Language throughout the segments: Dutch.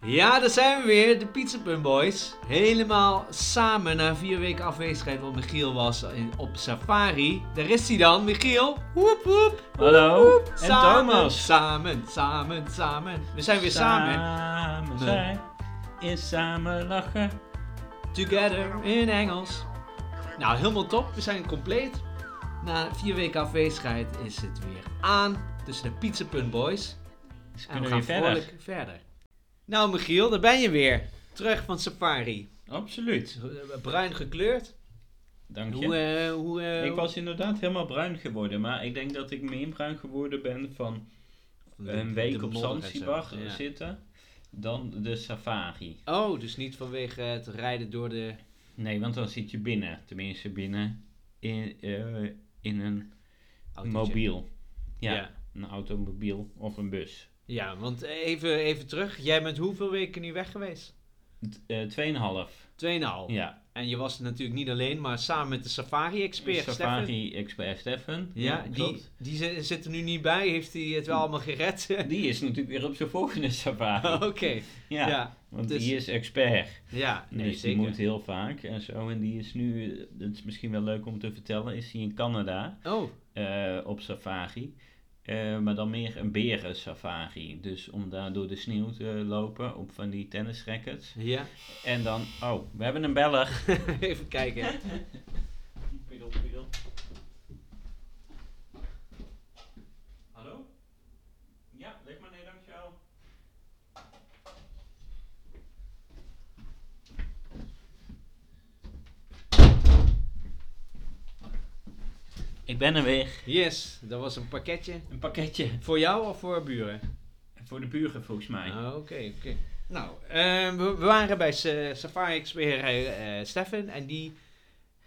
Ja, daar zijn we weer, de Pizza Pun Boys. Helemaal samen na vier weken afwezigheid, want Michiel was in, op safari. Daar is hij dan, Michiel. Woep woep. Hallo. woep. En Samen, Thomas. Samen, samen, samen. We zijn weer samen. Samen zijn is samen lachen. Together in Engels. Nou, helemaal top. We zijn compleet. Na vier weken afwezigheid is het weer aan tussen de Pizza Pun Boys. Dus En we kunnen gaan we weer verder. Nou, Michiel, daar ben je weer. Terug van safari. Absoluut. Bruin gekleurd. Dank je. Hoe, eh, hoe, eh, ik was inderdaad helemaal bruin geworden, maar ik denk dat ik meer bruin geworden ben van een week op Zanzibar ja. zitten dan de safari. Oh, dus niet vanwege het rijden door de... Nee, want dan zit je binnen, tenminste binnen, in, eh, in een autootje. mobiel. Ja, Ja. een automobiel of een bus. Ja, want even, even terug. Jij bent hoeveel weken nu weg geweest? Eh, Tweeënhalf. Tweeënhalf. Ja, En je was natuurlijk niet alleen, maar samen met de safari-expert. Safari-expert Stefan. Ja, die, die zi- zit er nu niet bij. Heeft hij het wel allemaal gered? Die is natuurlijk weer op zijn volgende safari. Oké. ja, Ja. want dus- die is expert. Ja, nee, dus zeker. die moet heel vaak en zo. En die is nu, dat is misschien wel leuk om te vertellen, is hij in Canada Oh, eh, op safari. Eh, maar dan meer een beren safari. Dus om daar door de sneeuw te lopen op van die tennisrackets. ja. En dan, oh, we hebben een beller. even kijken. Piedel, piedel. Hallo? Ja, leg maar neer, dankjewel. Ik ben er weer. Yes, dat was een pakketje. Een pakketje. Voor jou of voor buren? Voor de buren volgens mij. Ah, Oké, oké. Nou, eh, we, we waren bij Sa- Safari-expert eh, Stefan en die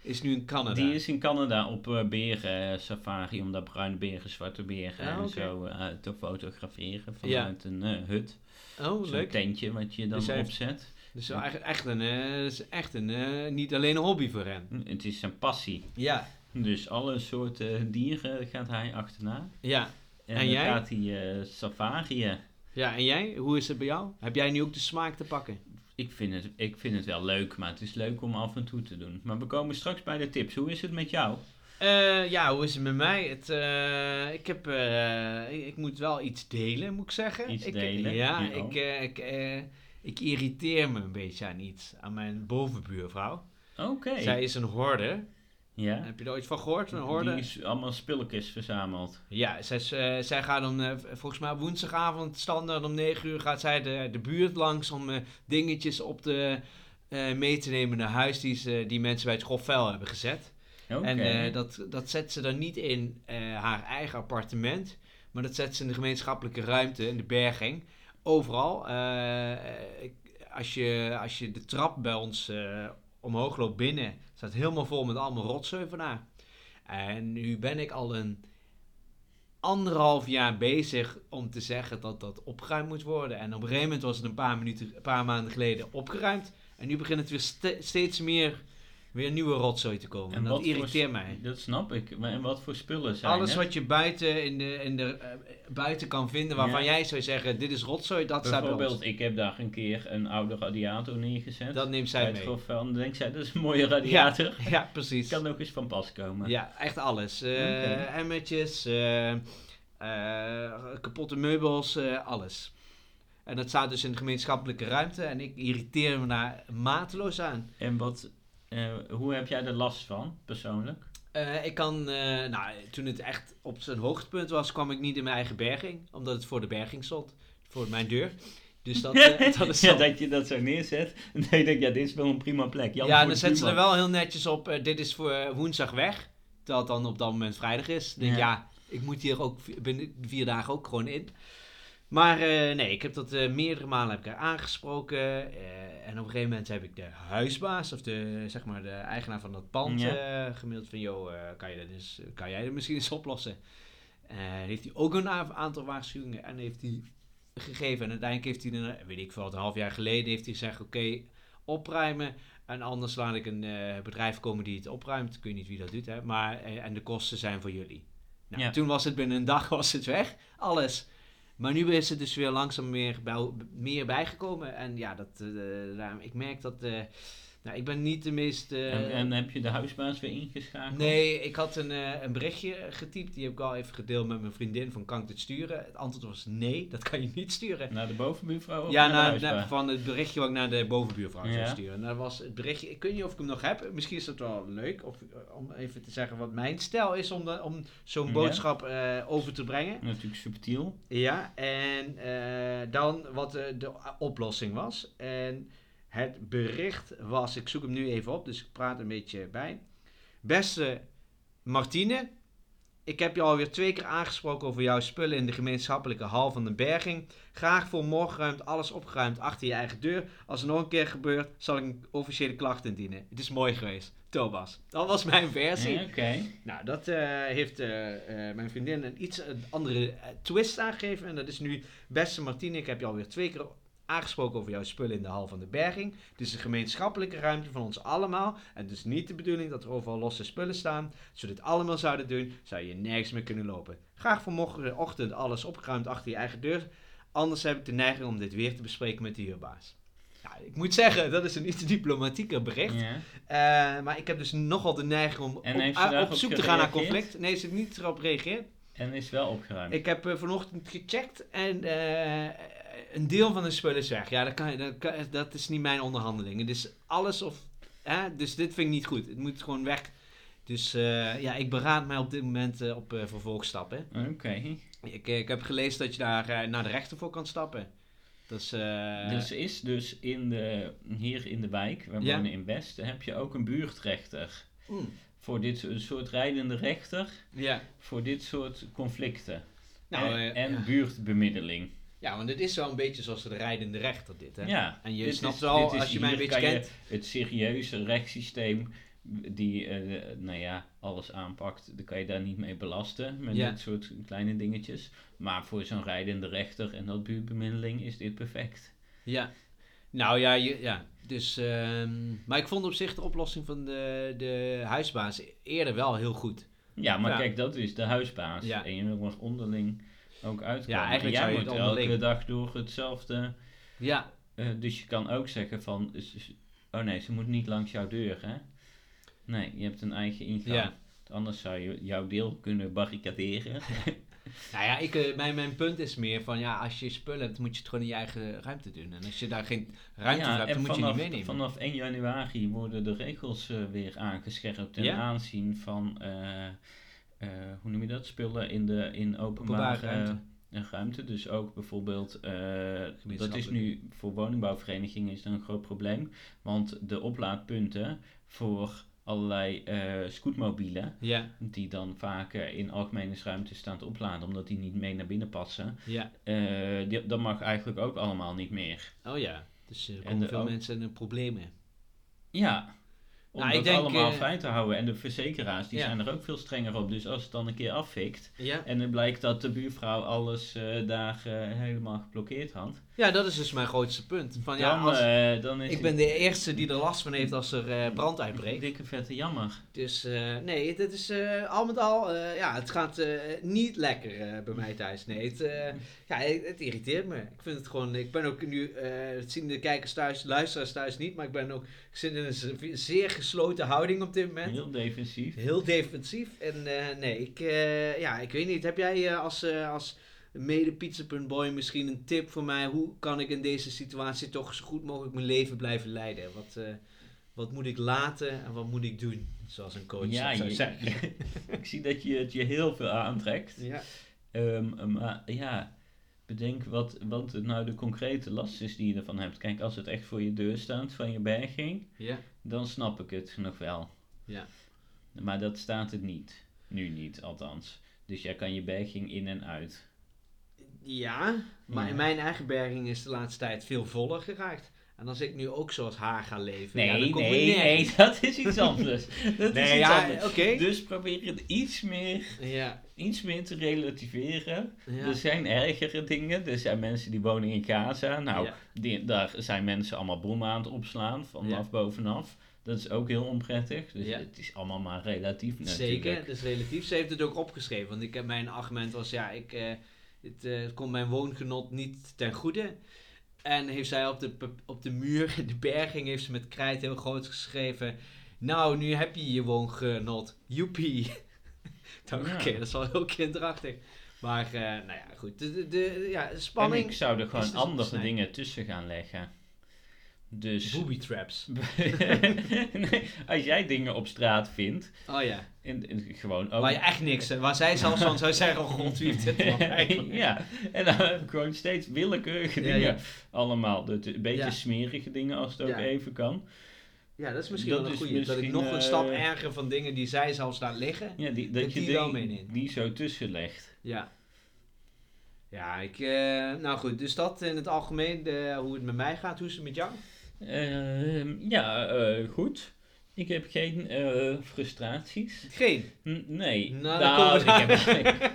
is nu in Canada. Die is in Canada op eh, beren safari om daar bruine beren, zwarte beren Ah, en zo eh, te fotograferen Ja. vanuit een eh, hut. Oh, Zo'n leuk. tentje wat je dan Dus opzet. Dus echt, echt een, eh, echt een eh, niet alleen een hobby voor hem. Het is zijn passie. Ja, Dus alle soorten dieren gaat hij achterna. ja. En, En dan jij? gaat hij safariën. Ja, en jij? Hoe is het bij jou? Heb jij nu ook de smaak te pakken? Ik vind, het, ik vind het wel leuk, maar het is leuk om af en toe te doen. Maar we komen straks bij de tips. Hoe is het met jou? Eh, ja, hoe is het met mij? Het, ik, heb, ik, ik moet wel iets delen, moet ik zeggen. Iets ik, delen? Ja, ik, eh, ik, ik irriteer me een beetje aan iets. Aan mijn bovenbuurvrouw. Oké. Zij is een hoorder. Ja. Heb je er ooit van gehoord? Een? Die is allemaal spulletjes verzameld. Ja, zij, eh, zij gaat om, eh, volgens mij woensdagavond, standaard om 9 uur, gaat zij de, de buurt langs om eh, dingetjes op te, mee te nemen naar huis die, ze, die mensen bij het grof vuil hebben gezet. Oké. En dat, dat zet ze dan niet in haar eigen appartement, maar dat zet ze in de gemeenschappelijke ruimte, in de berging. Overal. Als, je, als je de trap bij ons omhoog loopt binnen, staat helemaal vol met allemaal rotzooi van haar. En nu ben ik al een anderhalf jaar bezig om te zeggen dat dat opgeruimd moet worden. En op een gegeven moment was het een paar, minuten, een paar maanden geleden opgeruimd. En nu begint het weer ste- steeds meer weer nieuwe rotzooi te komen. En, dat irriteert mij. Dat snap ik. Maar en wat voor spullen zijn Alles wat je buiten, in de, in de, eh, buiten kan vinden waarvan Ja. jij zou zeggen, dit is rotzooi, dat staat bij Bijvoorbeeld, ik heb daar een keer een oude radiator neergezet. Dat neemt zij mee. dan denkt zij, dat is een mooie radiator. Ja, precies. Kan ook eens van pas komen. Ja, echt alles. Eh Oké. Emmertjes, eh, eh, kapotte meubels, eh, alles. En dat staat dus in de gemeenschappelijke ruimte en ik irriteer me daar mateloos aan. En wat, eh, hoe heb jij er last van, persoonlijk? Eh, ik kan, eh, nou, toen het echt op zijn hoogtepunt was, kwam ik niet in mijn eigen berging, omdat het voor de berging stond, voor mijn deur. Dus dat, eh, dat is ja, dat je dat zo neerzet. En dan denk je, ja, dit is wel een prima plek. Jan ja, dan zetten ze er wel heel netjes op, eh, dit is voor woensdag weg, het dan op dat moment vrijdag is. Dan denk Ja. ja, ik moet hier ook binnen vier dagen ook gewoon in. Maar eh, nee, ik heb dat eh, meerdere malen heb ik haar aangesproken. eh, en op een gegeven moment heb ik de huisbaas, of de, zeg maar de eigenaar van dat pand, Ja. gemaild van... joh, kan, je dat eens, kan jij dat misschien eens oplossen? Heeft hij ook een aantal waarschuwingen en heeft hij gegeven. En uiteindelijk heeft hij, een, weet ik veel, wat, een half jaar geleden heeft hij gezegd... oké, opruimen en anders laat ik een bedrijf komen die het opruimt. Ik weet niet wie dat doet, hè. Maar, en de kosten zijn voor jullie. Nou, Ja. Toen was het binnen een dag was het weg, alles. Maar nu is het dus weer langzaam meer, meer bijgekomen. En ja, dat, eh, daar- ik merk dat... nou, ik ben niet de meest... en, en heb je de huisbaas weer ingeschakeld? Nee, ik had een, eh, een berichtje getypt. Die heb ik al even gedeeld met mijn vriendin van kan ik dit sturen? Het antwoord was nee, dat kan je niet sturen. Naar de bovenbuurvrouw? of Ja, naar van het berichtje wat ik naar de bovenbuurvrouw zou sturen. Dat was het berichtje, ik weet niet of ik hem nog heb. Misschien is dat wel leuk. Of, eh, om even te zeggen wat mijn stijl is om, de- om zo'n Ja. boodschap eh, over te brengen. Natuurlijk subtiel. Ja, en dan wat de oplossing was. En het bericht was, ik zoek hem nu even op, dus ik praat een beetje bij. Beste Martine, ik heb je alweer twee keer aangesproken over jouw spullen in de gemeenschappelijke hal van de berging. Graag voor morgen ruimt alles opgeruimd achter je eigen deur. Als er nog een keer gebeurt, zal ik een officiële klacht indienen. Het is mooi geweest. Thomas. Dat was mijn versie. Ja, Oké. Nou, dat eh, heeft eh, eh, mijn vriendin een iets een andere twist aangegeven. En dat is nu, beste Martine, ik heb je alweer twee keer aangesproken over jouw spullen in de hal van de berging. Het is een gemeenschappelijke ruimte van ons allemaal. En het is niet de bedoeling dat er overal losse spullen staan. Als we dit allemaal zouden doen, zou je nergens meer kunnen lopen. Graag voor morgenochtend alles opgeruimd achter je eigen deur. Anders heb ik de neiging om dit weer te bespreken met de huurbaas. Nou, ik moet zeggen, dat is een iets diplomatieker bericht. Eh, maar ik heb dus nogal de neiging om En op, zoek te gaan naar conflict. Nee, ze heeft niet erop gereageerd. En is wel opgeruimd. Ik heb eh, vanochtend gecheckt en eh, een deel van de spullen is weg. Ja, dat, kan, dat, kan- dat is niet mijn onderhandelingen. Dus alles of... Hè, dus dit vind ik niet goed. Het moet gewoon weg. Dus eh, ja, ik beraad mij op dit moment eh, op eh, vervolgstappen. Oké. Ik, eh, ik heb gelezen dat je daar eh, naar de rechter voor kan stappen. Dat is... eh, Dus is dus in de, hier in de wijk, we Ja. wonen in West, heb je ook een buurtrechter. mm, Voor dit een soort rijdende rechter, ja. voor dit soort conflicten. Nou, en eh, en ja. buurtbemiddeling. Ja, want dit is een beetje zoals de rijdende rechter dit, hè? Ja. En je dit snapt wel, is- als je mij een beetje kent... Het serieuze rechtssysteem die, eh, nou ja, alles aanpakt, dan kan je daar niet mee belasten met Ja. dit soort kleine dingetjes. Maar voor zo'n rijdende rechter en dat buurtbemiddeling is dit perfect. Ja. Nou ja, je, ja. Dus, ehm, maar ik vond op zich de oplossing van de, de huisbaas eerder wel heel goed. Ja, maar Ja. kijk, dat is de huisbaas. Ja. En je wil er onderling ook uitkomen. Ja, eigenlijk en jij zou je moet het elke dag door hetzelfde. Ja, eh, dus je kan ook zeggen van, oh nee, ze moet niet langs jouw deur, hè? Nee, je hebt een eigen ingang. Ja. Anders zou je jouw deel kunnen barricaderen. nou ja, ik, eh, mijn, mijn punt is meer van ja, als je spullen hebt, moet je het gewoon in je eigen ruimte doen. En als je daar geen ruimte voor hebt, dan moet je niet meenemen. Vanaf 1 januari worden de regels eh, weer aangescherpt ten Ja? aanzien van, hoe noem je dat, spullen in, de, in openbare Openbare ruimte. eh, ruimte. Dus ook bijvoorbeeld, eh, dat is nu voor woningbouwverenigingen is dat een groot probleem. Want de oplaadpunten voor allerlei eh scootmobielen, Ja, die dan vaak eh, in algemene ruimte staan te opladen, omdat die niet mee naar binnen passen, ja. eh, die, dat mag eigenlijk ook allemaal niet meer. Oh ja. Dus er En komen veel ook- mensen in problemen. Ja, om Nou, dat denk, allemaal eh, vrij te houden. En de verzekeraars die Ja. zijn er ook veel strenger op. Dus als het dan een keer afvikt Ja. en het blijkt dat de buurvrouw alles eh, daar eh, helemaal geblokkeerd had, ja, dat is dus mijn grootste punt. Van, ja, dan, als, eh, dan is ik ben de eerste die er last van heeft als er eh, brand uitbreekt. dikke vette jammer. Dus eh, nee, dit is al met al, ja, het gaat niet lekker bij mij thuis. Nee, het, ja, het, het irriteert me. Ik vind het gewoon, ik ben ook nu, het zien de kijkers thuis, luisteraars thuis niet, maar ik ben ook, ik zit in een ze- zeer gesloten houding op dit moment. Heel defensief. Heel defensief. En nee, ik, ja, ik weet niet, heb jij als, als mede pizza.boy misschien een tip voor mij? Hoe kan ik in deze situatie toch zo goed mogelijk mijn leven blijven leiden? Wat, eh, wat moet ik laten en wat moet ik doen? Zoals een coach Ja, zou zeggen. ik zie dat je het je heel veel aantrekt. Ja. Ehm, maar ja, bedenk wat, wat nou de concrete last is die je ervan hebt. Kijk, als het echt voor je deur staat van je berging, Ja. dan snap ik het nog wel. Ja. Maar dat staat het niet. Nu niet, althans. Dus jij kan je berging in en uit. Ja, maar Ja. in mijn eigen berging is de laatste tijd veel voller geraakt. En als ik nu ook zoals haar ga leven, Nee, ja, dan komt nee, nee, dat is iets anders. dat is iets ja, anders. Dus probeer het iets meer, Ja, iets meer te relativeren. ja. Er zijn ergere dingen. Er zijn mensen die wonen in Gaza. Nou, die, daar zijn mensen allemaal bommen aan het opslaan vanaf bovenaf. Dat is ook heel onprettig. Dus het is allemaal maar relatief Zeker, het is relatief. Ze heeft het ook opgeschreven. Want ik heb, mijn argument was, ja, ik, eh, Het, eh, het komt mijn woongenot niet ten goede. En heeft zij op de, op de muur, de berging, heeft ze met krijt heel groot geschreven... Nou, nu heb je je woongenot. Joepie. Ja. oké, dat is wel heel kinderachtig. Maar, eh, nou ja, goed. De, de, de- ja, de En spanning... ik zou er gewoon dus andere dingen tussen gaan leggen. Dus Booby traps. nee, als jij dingen op straat vindt, Oh ja. en, en gewoon ook... Waar je echt niks... Waar zij zelfs van zou zeggen... Oh god, wie heeft dit man eigenlijk? ja, en dan heb ik gewoon steeds willekeurige Ja, dingen ja. allemaal. De, de- een beetje Ja. smerige dingen als het ook Ja. even kan. Ja, dat is misschien Dat wel een goede. Dat ik nog een eh, stap erger van dingen die zij zelfs laat liggen. Ja, die, Dat dat je die die, wel die zo tussen legt. Ja. Ja, ik... eh, nou goed, dus dat in het algemeen de, hoe het met mij gaat. Hoe is het met jou? Ehm, ja, eh, goed. Ik heb geen eh, frustraties. Geen. N- nee. Nou, Nou, ik, heb,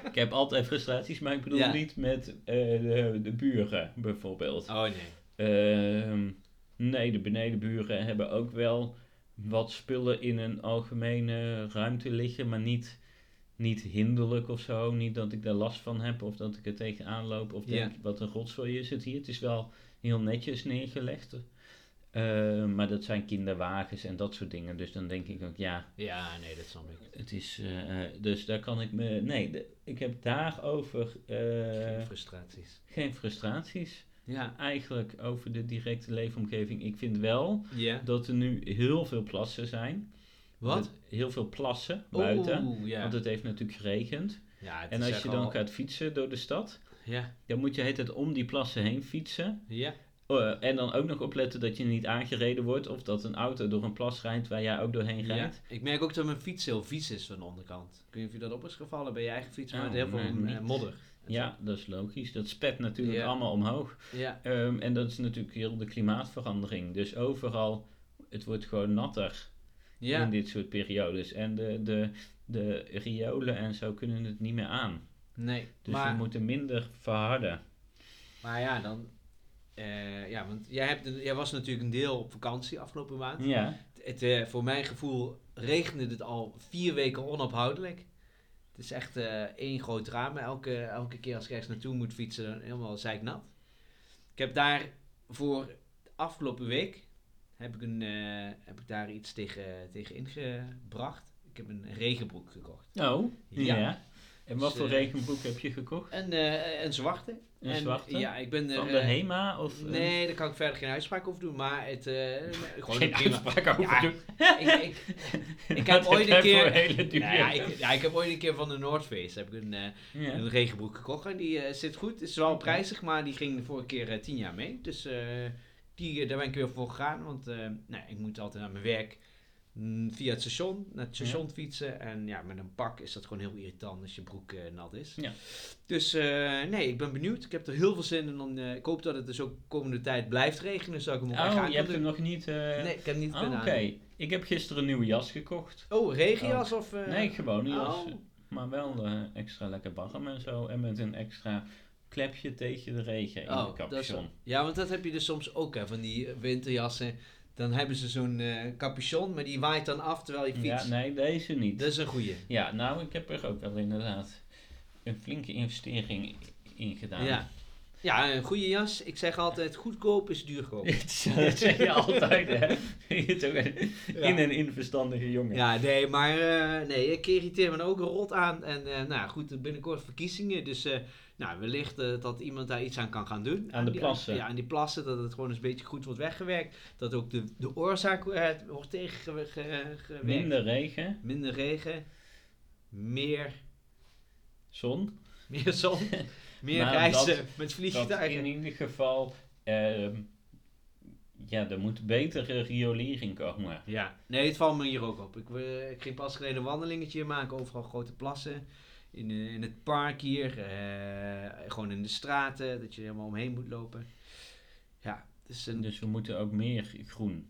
ik heb altijd frustraties, maar ik bedoel Ja. niet met eh, de, de buren bijvoorbeeld. Oh nee. Ehm, nee, de benedenburen hebben ook wel wat spullen in een algemene ruimte liggen, maar niet, niet hinderlijk of zo. Niet dat ik daar last van heb of dat ik er tegenaan loop of denk, wat een rotzooi is het hier. Het is wel heel netjes neergelegd. Ehm, maar dat zijn kinderwagens en dat soort dingen. Dus dan denk ik ook, ja, Ja, nee, dat snap ik. het is. eh, eh, dus daar kan ik me. Nee, de- ik heb daarover eh, Geen frustraties. geen frustraties Ja. eigenlijk over de directe leefomgeving. Ik vind wel dat er nu heel veel plassen zijn. Wat? Heel veel plassen buiten. Oeh, ja. Want het heeft natuurlijk geregend. ja het En als je dan al- gaat fietsen door de stad, Ja. dan moet je het het om die plassen heen fietsen. Ja. Eh, en dan ook nog opletten dat je niet aangereden wordt of dat een auto door een plas rijdt waar jij ook doorheen ja. rijdt. Ik merk ook dat mijn fiets heel vies is van de onderkant. Weet niet of je dat op is gevallen bij je eigen fiets, maar Oh, heel veel nee, eh, modder. Ja, dat is logisch. Dat spet natuurlijk Ja. allemaal omhoog. Ja. Ehm, en dat is natuurlijk heel de klimaatverandering. Dus overal, het wordt gewoon natter in Ja. dit soort periodes. En de, de, de riolen en zo kunnen het niet meer aan. Nee. Dus maar, we moeten minder verharden. maar ja, dan... eh, ja, want jij, hebt, een- jij was natuurlijk een deel op vakantie afgelopen maand. Ja, Het, eh, voor mijn gevoel regende het al vier weken onophoudelijk. Het is echt eh, één groot drama. Elke, elke keer als ik ergens naartoe moet fietsen, dan helemaal zeiknat. Ik heb daar voor de afgelopen week heb ik, een, heb ik daar iets tegen, tegen ingebracht. Ik heb een regenbroek gekocht. oh, ja. Ja. En wat Dus, voor regenbroek heb je gekocht? En eh, een zwarte. En, zwarte? Ja, ik ben er... Van de eh, HEMA? Of, Nee, daar kan ik verder geen uitspraak over doen, maar het... eh gewoon geen uitspraak over Ja, doen. ik, ik, ik heb ooit een keer... hele Nou ja, ik, ja, ik heb ooit een keer van de North Face heb ik een, eh, Ja. een regenbroek gekocht. En die zit goed. is wel prijzig, maar die ging de vorige keer tien jaar mee. Dus die, daar ben ik weer voor gegaan. Want nou, ik moet altijd naar mijn werk via het station, naar het station fietsen. En ja, met een pak is dat gewoon heel irritant als je broek eh, nat is. Ja. Dus eh, nee, ik ben benieuwd. Ik heb er heel veel zin in. Dan, eh, ik hoop dat het dus ook komende tijd blijft regenen. Zodat ik hem Oh, je hebt hem nog niet... Nee, ik heb hem niet oh, Oké, ik heb gisteren een nieuwe jas gekocht. Oh, regenjas of... eh, Nee, gewoon een jas. oh. Maar wel extra lekker warm en zo. En met een extra klepje tegen de regen in de Oh, is capuchon. ja, want dat heb je dus soms ook, hè, van die winterjassen. Dan hebben ze zo'n eh capuchon, maar die waait dan af terwijl je Ja, fietst. nee, deze niet. Dat is een goeie. Ja, nou, ik heb er ook wel inderdaad een flinke investering in gedaan. Ja. ja, een goede jas. Ik zeg altijd, goedkoop is duurkoop. dat zeg je altijd, hè? Je bent ook een Ja. in- en in verstandige jongen. Ja, nee, maar eh, nee, ik irriteer me ook rot aan. En eh, nou goed, binnenkort verkiezingen. Dus nou, wellicht eh, dat iemand daar iets aan kan gaan doen. Aan de die- plassen. Ja, aan die plassen. Dat het gewoon eens een beetje goed wordt weggewerkt. Dat ook de, de oorzaak eh, wordt tegengewerkt. Minder regen, Minder regen. Meer zon. Meer zon, meer Maar reizen dat- met vliegtuigen. in ieder geval... ehm, ja, er moet betere riolering komen. Ja, nee, het valt me hier ook op. Ik, eh, ik ging pas geleden een wandelingetje maken, overal grote plassen. In, eh, in het park hier, eh, gewoon in de straten, dat je helemaal omheen moet lopen. Ja, een Dus we moeten ook meer groen.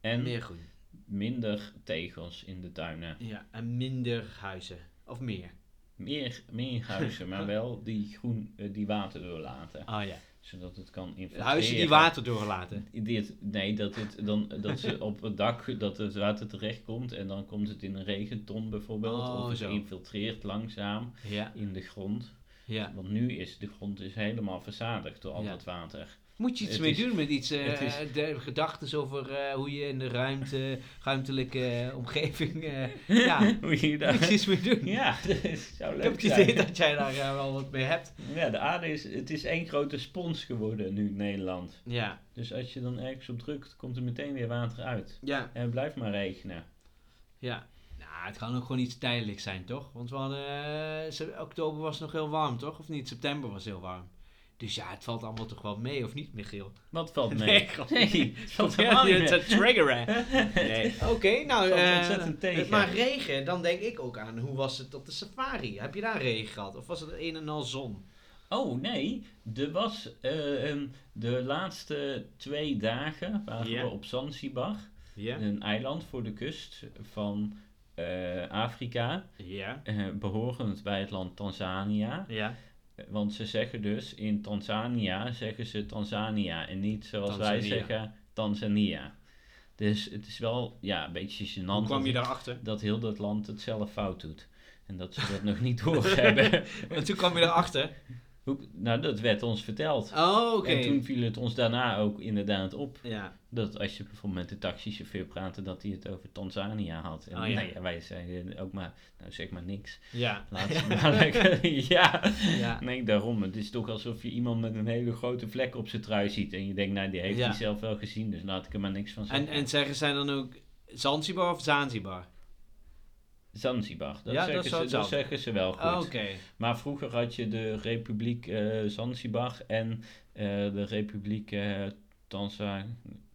En meer groen. minder tegels in de tuinen. Ja, en minder huizen. Of meer. Meer, meer huizen, maar wel die groen, eh, die water doorlaten. Ah ja. Zodat het kan infiltreren. Huizen die water doorlaten. Dit, nee, dat, het dan, dat ze op het dak, dat het water terecht komt en dan komt het in een regenton bijvoorbeeld. Oh, of het zo. infiltreert langzaam Ja. in de grond. Ja. Want nu is de grond is helemaal verzadigd door al Ja. dat water. Moet je iets Het mee is- doen met iets, eh, eh, de gedachten over eh, hoe je in de ruimte, ruimtelijke omgeving, ja, Hoe je moet daar... je iets mee doen. Ja, dat zou Ik leuk heb het zijn. idee dat jij daar wel wat mee hebt. Ja, de aarde is, het is één grote spons geworden nu in Nederland. Ja, Dus als je dan ergens op drukt, komt er meteen weer water uit. ja, En het blijft maar regenen. ja. Nou, het kan ook gewoon iets tijdelijks zijn, toch? Want we hadden, eh, oktober was nog heel warm, toch? Of niet? September was heel warm. Dus ja, het valt allemaal toch wel mee, of niet, Michiel? Wat valt mee? Nee, het valt helemaal niet te mee. triggeren. Nee. Oké, nou, eh, ontzettend tegen. maar regen, dan denk ik ook aan, hoe was het op de safari? Heb je daar regen gehad? Of was het een en al zon? Oh nee, er was eh, ehm, de laatste twee dagen waren we op Zanzibar. Ja. Een eiland voor de kust van eh, Afrika. Ja. eh, behorend bij het land Tanzania. Want ze zeggen dus in Tanzania zeggen ze Tanzania en niet zoals wij zeggen Tanzania. Dus het is wel ja, een beetje gênant Hoe kwam je dat, daarachter? dat heel dat land het zelf fout doet. En dat ze dat nog niet doorhebben. En toen kwam je daarachter? Hoe, nou, dat werd ons verteld. Oh, oké. En toen viel het ons daarna ook inderdaad op Ja. Dat als je bijvoorbeeld met de taxichauffeur praatte, dat hij het over Tanzania had. En Oh, ja. nee, wij zeiden ook maar, nou zeg maar niks. Ja. Laat maar lekker, ja. Ja. Nee, daarom. Het is toch alsof je iemand met een hele grote vlek op zijn trui ziet. En je denkt, nou, die heeft Ja. hij zelf wel gezien, dus laat ik er maar niks van En, zeggen. en zeggen zij dan ook Zanzibar of Zanzibar? Zanzibar, dat, Ja, zeggen, ze, dat zeggen ze wel goed. Oh, Oké. Maar vroeger had je de Republiek eh, Zanzibar en eh, de Republiek eh Tanza,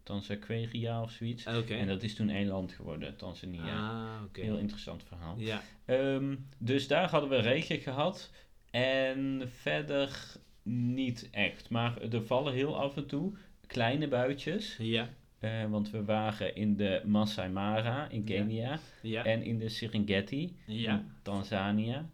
Tanzania of zoiets. Oké. En dat is toen één land geworden, Tanzania. Ah, oké. Heel interessant verhaal. Ja. Ehm, dus daar hadden we regen gehad. En verder niet echt. Maar er vallen heel af en toe kleine buitjes. Ja. Eh, want we waren in de Masai Mara in Ja. Kenia. Ja. En in de Serengeti Ja. in Tanzania.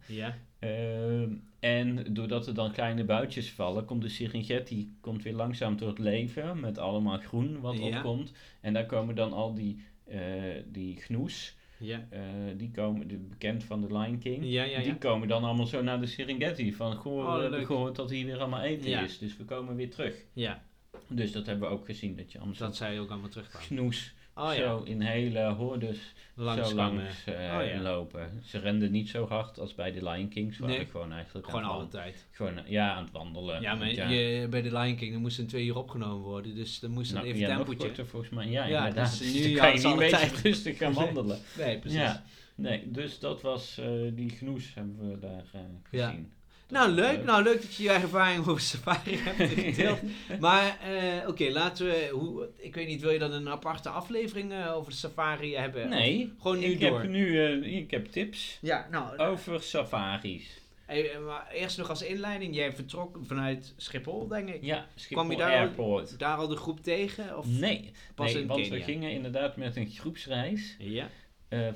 Ehm, en doordat er dan kleine buitjes vallen, komt de Serengeti komt weer langzaam tot leven. Met allemaal groen wat Ja. opkomt. En daar komen dan al die, eh die gnoes. Ja. eh, die komen, de, bekend van de Lion King. Ja, ja, Die komen dan allemaal zo naar de Serengeti. Van, goh, Oh, we hebben gehoord dat hier weer allemaal eten is. Dus we komen weer terug. Ja. Dus dat hebben we ook gezien. Dat je allemaal Dat zij ook allemaal terugkwamen. snoes Oh ja. zo in hele hordes Langs zo langs eh, Oh ja. lopen. Ze renden niet zo hard als bij de Lion King. Ze waren Nee. gewoon eigenlijk Gewoon aan het alle tijd. Gewoon, eh, ja, aan het wandelen. Ja, maar Want je, bij de Lion King dan moest een twee uur opgenomen worden. Dus dan moest nou, een even ja, tempootje. korter volgens mij. Ja, Ja, inderdaad. dus Dus nu kan je niet beetje rustig gaan wandelen. Nee, precies. Ja, nee, dus dat was eh, die genoes hebben we daar eh, Ja. gezien. Nou, leuk. Nou, leuk dat je je ervaring over safari hebt gedeeld. maar, eh, oké, laten we... Hoe, ik weet niet, wil je dan een aparte aflevering eh, over de safari hebben? Nee, Gewoon nu ik door. heb nu eh, ik heb tips Ja, nou... over safaris. eh, maar eerst nog als inleiding. Jij vertrok vanuit Schiphol, denk ik. Ja, Schiphol Kwam je daar al-. Daar al de groep tegen? Of Nee, pas nee in want Kenia? we gingen inderdaad met een groepsreis Ja,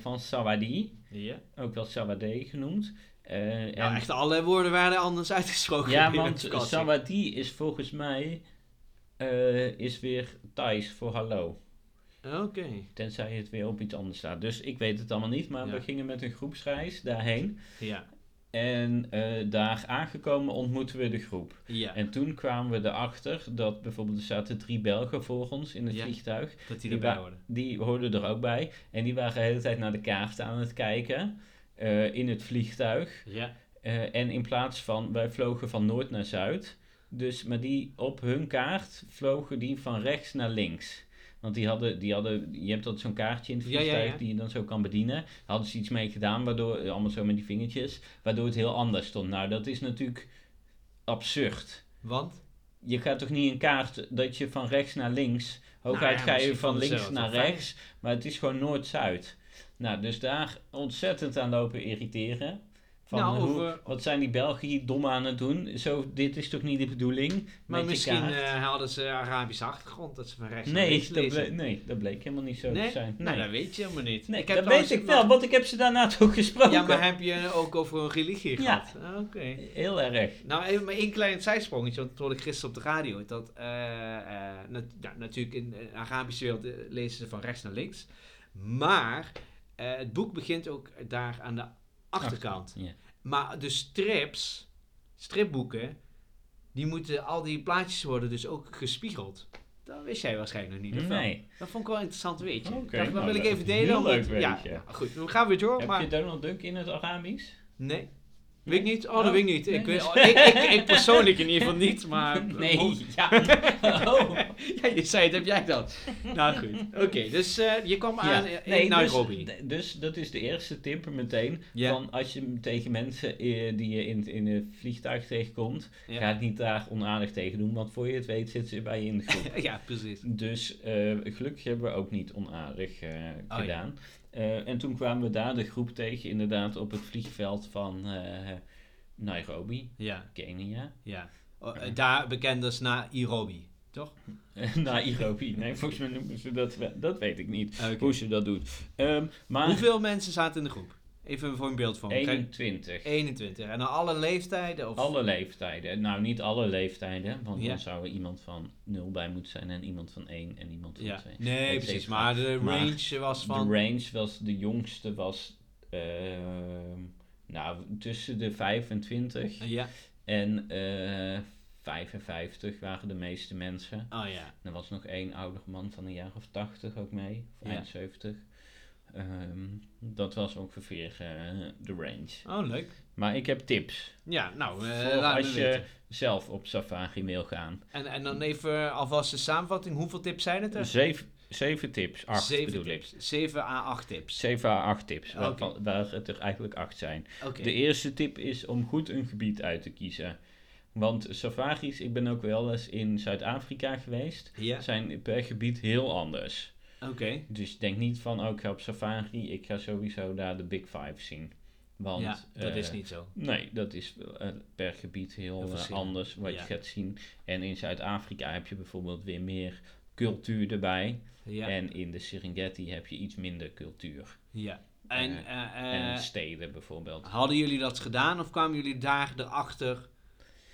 van Sawadi, ja. ook wel Sawadee genoemd. Eh, Ja, en- echt alle woorden werden anders uitgesproken. ja, want. Sawadi is volgens mij eh, is weer Thais voor hallo. Oké. Tenzij het weer op iets anders staat. Dus ik weet het allemaal niet. Maar Ja. we gingen met een groepsreis daarheen. Ja. En eh, daar aangekomen ontmoeten we de groep. Ja. En toen kwamen we erachter dat bijvoorbeeld er zaten drie Belgen voor ons in het Ja. vliegtuig. dat die die erbij hoorden. Die hoorden er ook bij. En die waren de hele tijd naar de kaart aan het kijken eh, in het vliegtuig. Ja. Eh, en in plaats van, wij vlogen van noord naar zuid. Dus, maar die op hun kaart vlogen die van rechts naar links. Want die hadden, die hadden je hebt dat zo'n kaartje in het Ja, ja, vliegtuig ja. die je dan zo kan bedienen. Daar hadden ze iets mee gedaan, waardoor, allemaal zo met die vingertjes, waardoor het heel anders stond. Nou, dat is natuurlijk absurd. Want? Je gaat toch niet een kaart dat je van rechts naar links, hooguit Nou ga je van links naar rechts, maar het is gewoon noord-zuid. Nou, dus daar ontzettend aan lopen irriteren. Van Nou, hoe, over- wat zijn die Belgen hier dom aan het doen? Zo, dit is toch niet de bedoeling? Maar misschien eh, hadden ze Arabische achtergrond, dat ze van rechts naar nee, links dat bleek, nee, dat bleek helemaal niet zo nee? te zijn. Nou, Nee, dat weet je helemaal niet. nee Ik heb dat weet ik wel, want ik heb ze daarna toch gesproken. Ja, maar heb je ook over een religie Ja. gehad? Ah, Oké. Heel erg. Nou, even maar één klein zijsprongetje, want dat hoorde ik gisteren op de radio. Dat eh, eh, nat- ja, natuurlijk in de Arabische wereld lezen ze van rechts naar links. Maar eh, het boek begint ook daar aan de achterkant. Maar de strips stripboeken, die moeten, al die plaatjes worden dus ook gespiegeld. Dat wist jij waarschijnlijk nog niet, of wel? Nee. Dat vond ik wel een interessant weetje. Oké, dat, dat nou, wil ik even delen. heel leuk ja, weetje. ja, goed, we gaan weer door, Heb maar... je Donald Duck in het Arabisch? Nee. Weet ik niet? Oh, dat Oh, weet ik niet. Ik, oh, ik, ik, ik persoonlijk in ieder geval niet, maar... Nee, ja. Oh. ja, je zei het, heb jij dat? nou goed. Oké, dus eh, je kwam aan Ja, in nee, Nairobi. Dus, dus dat is de eerste tip er meteen. Ja. Van als je tegen mensen eh, die je in, in een vliegtuig tegenkomt, Ja. ga het niet daar onaardig tegen doen, want voor je het weet zitten ze bij je in de groep. ja, precies. Dus eh, gelukkig hebben we ook niet onaardig ja. gedaan. Eh, en toen kwamen we daar de groep tegen, inderdaad, op het vliegveld van eh, Nairobi, Ja, Kenia. ja. Eh, daar bekend als Nairobi, toch? Nairobi, nee, volgens mij noemen ze dat. Dat weet ik niet, hoe ze dat doet. Ehm, maar Hoeveel mensen zaten in de groep? Even voor een beeld van. me. Kijk, 21. 21. En dan alle leeftijden? Of... Alle leeftijden. Nou, niet alle leeftijden, want Ja. dan zou er iemand van 0 bij moeten zijn en iemand van 1 en iemand van Ja. 2. Nee, precies. Maar de Maar range was van... De range was, de jongste was ehm, nou, tussen de 25 Ja. en eh 55 waren de meeste mensen. Oh ja. Er was nog één ouder man van een jaar of 80 ook mee, of Ja. eind 70. Ehm, dat was ongeveer eh, de range. Oh, leuk. Maar ik heb tips. Ja, nou, eh als je weten. zelf op safari wil gaan. En, en dan even alvast de samenvatting. Hoeveel tips zijn het er? Zeven, zeven tips, acht Zeven bedoel tips. 7 à 8 tips. ik. Zeven à acht tips, Oké. waarvan, waar het er eigenlijk acht zijn. De eerste tip is om goed een gebied uit te kiezen. Want safaris, ik ben ook wel eens in Zuid-Afrika geweest, Ja, zijn per gebied heel anders. Oké. Dus denk niet van, oh ik ga op safari, ik ga sowieso daar de Big Five zien. Want, Ja, dat eh, is niet zo. Nee, dat is eh, per gebied heel, eh, anders wat Ja. je gaat zien. En in Zuid-Afrika heb je bijvoorbeeld weer meer cultuur erbij. Ja. En in de Serengeti heb je iets minder cultuur. ja. En, Eh, eh, eh, en steden bijvoorbeeld. hadden jullie dat gedaan of kwamen jullie daar erachter?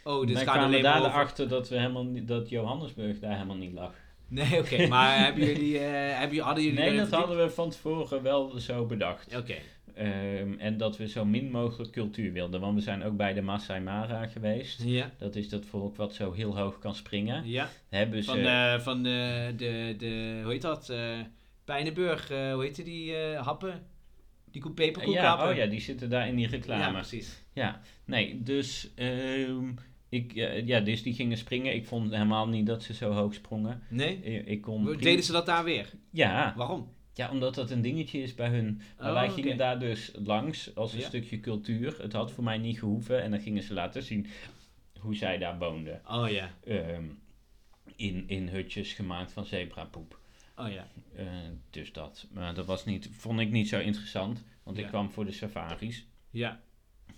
Oh, dit Wij kwamen alleen daar erachter dat, we helemaal niet, dat Johannesburg daar helemaal niet lag. Nee, oké. maar hebben jullie, eh, hebben, hadden jullie Nee, dat hadden we van tevoren wel zo bedacht. Oké. Ehm, en dat we zo min mogelijk cultuur wilden. Want we zijn ook bij de Masai Mara geweest. Ja. Dat is dat volk wat zo heel hoog kan springen. Ja. Hebben ze... Van, de, van de, de, de, hoe heet dat? eh Pijnenburg, eh, hoe heette die eh, happen? Die koe- peperkoekhappen? ja, oh ja, die zitten daar in die Ja, reclame. precies. Ja, nee, dus, ehm, ik, eh, ja, dus die gingen springen. Ik vond helemaal niet dat ze zo hoog sprongen. Nee? Ik, ik kon prima- Deden ze dat daar weer? Ja, Waarom? ja, omdat dat een dingetje is bij hun. Maar Oh, wij gingen daar dus langs als een Ja. stukje cultuur. Het had voor mij niet gehoeven. En dan gingen ze laten zien hoe zij daar woonden. Oh ja. Ehm, in, in hutjes gemaakt van zebrapoep. Oh ja. Eh, dus dat. Maar dat was niet, vond ik niet zo interessant. Want Ja. ik kwam voor de safaris. Ja.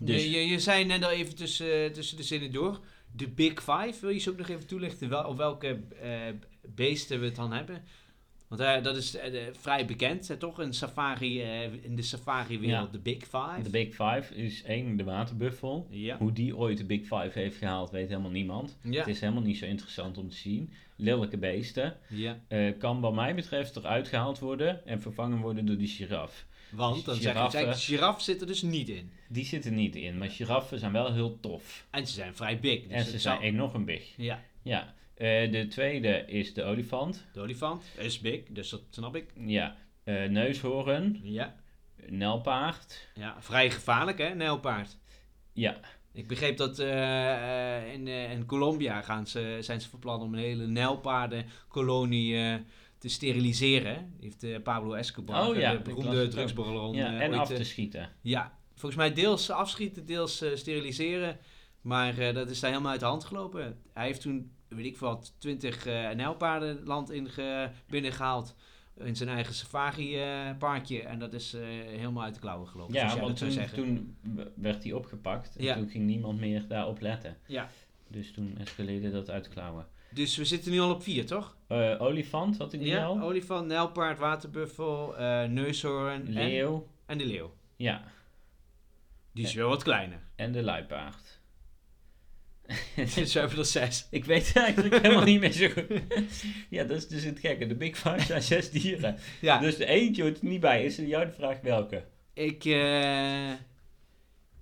Dus- Je, je, je zei net al even tussen, tussen de zinnen door. De Big Five, wil je ze ook nog even toelichten wel, op welke eh, beesten we het dan hebben? Want eh, dat is eh, vrij bekend, hè, toch? Een safari, in de safari-wereld, Ja. de Big Five. De Big Five is één, de waterbuffel. Ja. Hoe die ooit de Big Five heeft gehaald, weet helemaal niemand. Ja. Het is helemaal niet zo interessant om te zien. Lelijke beesten. ja. Kan wat mij betreft eruit gehaald worden en vervangen worden door die giraf. Want dan zeg je, Giraffen. zeg, giraf zit er dus niet in. Die zitten niet in, maar giraffen zijn wel heel tof. En ze zijn vrij big. Dus en ze zijn zou- enorm big. Ja, Ja. Eh, de tweede is de olifant. de olifant is big, dus dat snap ik. Ja. Eh, neushoorn. Ja. Nelpaard. ja, vrij gevaarlijk hè, nijlpaard. Ja. Ik begreep dat eh, in, in Colombia gaan ze, zijn ze van plan om een hele nijlpaardenkolonie eh te steriliseren. Heeft eh, Pablo Escobar, Oh ja, de beroemde drugsbaron, ja. eh, en af eh, te schieten. Ja, volgens mij deels afschieten, deels eh, steriliseren. Maar eh, dat is daar helemaal uit de hand gelopen. Hij heeft toen, weet ik wat, 20 eh nijlpaarden land in ge- binnengehaald. In zijn eigen safari-parkje. en dat is eh, helemaal uit de klauwen gelopen. Ja, want toen, toen werd hij opgepakt en Ja. toen ging niemand meer daarop letten. Ja. Dus toen escaleerde dat uit de klauwen. Dus we zitten nu al op vier, toch? Eh, olifant had ik die Ja, al. olifant, nijlpaard, waterbuffel, eh neushoorn en, Leeuw. en de leeuw. Ja. Die is wel wat kleiner. En de luipaard. we hebben er zes. Ik weet eigenlijk helemaal niet meer zo goed. ja, dat is dus het gekke. De Big Five zijn zes dieren. Ja, Dus de eentje hoort er niet bij. Is er jou de vraag welke? ik... eh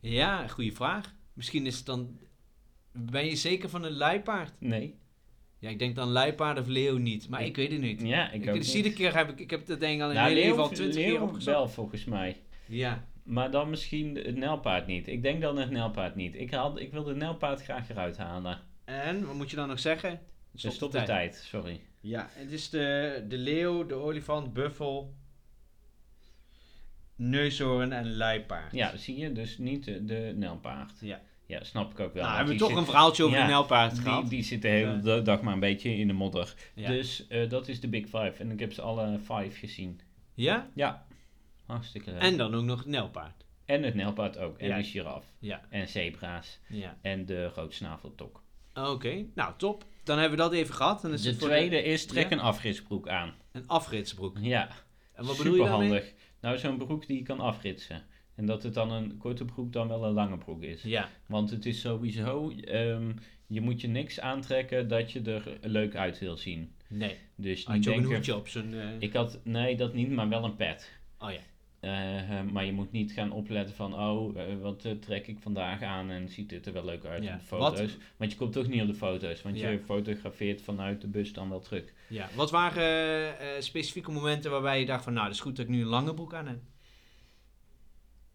ja, goede vraag. Misschien is het dan Ben je zeker van een luipaard? Nee. Ja, ik denk dan luipaard of leeuw niet, maar ik, Ik- weet het niet. Ja, ik Ik, ook dus niet. iedere keer heb ik, ik heb dat denk ik al in Nou, mijn hele leven leeuw, al twintig keer leeuw opgezocht. wel volgens mij. Ja. Maar dan misschien het nijlpaard niet. Ik denk dan het nijlpaard niet. Ik, haal, ik wil de nijlpaard graag eruit halen. En, wat moet je dan nog zeggen? Dus stop de tijd, sorry. Ja, het is de, de leeuw, de olifant, buffel, neushoorn en luipaard. Ja, zie je, dus niet de, de nijlpaard. Ja. Ja, snap ik ook wel. nou, hebben we toch zit- een verhaaltje over Ja, de nijlpaard Die, gehad. die zit de hele Ja. dag maar een beetje in de modder. ja. Dus eh, dat is de Big Five. En ik heb ze alle five gezien. ja? Ja, hartstikke leuk. En dan ook nog het nijlpaard. En het nijlpaard ook. En de giraf. Ja. En zebra's. ja. En de roodsnaveltok. Oké, nou top. Dan hebben we dat even gehad. Dan is De tweede is trek een afritsbroek aan. een afritsbroek. Ja, En wat bedoel je daarmee? superhandig. Nou, zo'n broek die je kan afritsen. En dat het dan een korte broek dan wel een lange broek is. Ja, Want het is sowieso, ehm, je moet je niks aantrekken dat je er leuk uit wil zien. nee. Dus Had niet je ook een denken, hoedje op zo'n... eh, ik had, nee dat niet, maar wel een pet. Oh ja. Eh, maar je moet niet gaan opletten van, oh, eh, wat eh, trek ik vandaag aan en ziet dit er wel leuk uit Ja, op de foto's. wat- Want je komt toch niet op de foto's, want Ja. je fotografeert vanuit de bus dan wel terug. ja. Wat waren eh, eh, specifieke momenten waarbij je dacht van... Nou, het is goed dat ik nu een lange broek aan heb.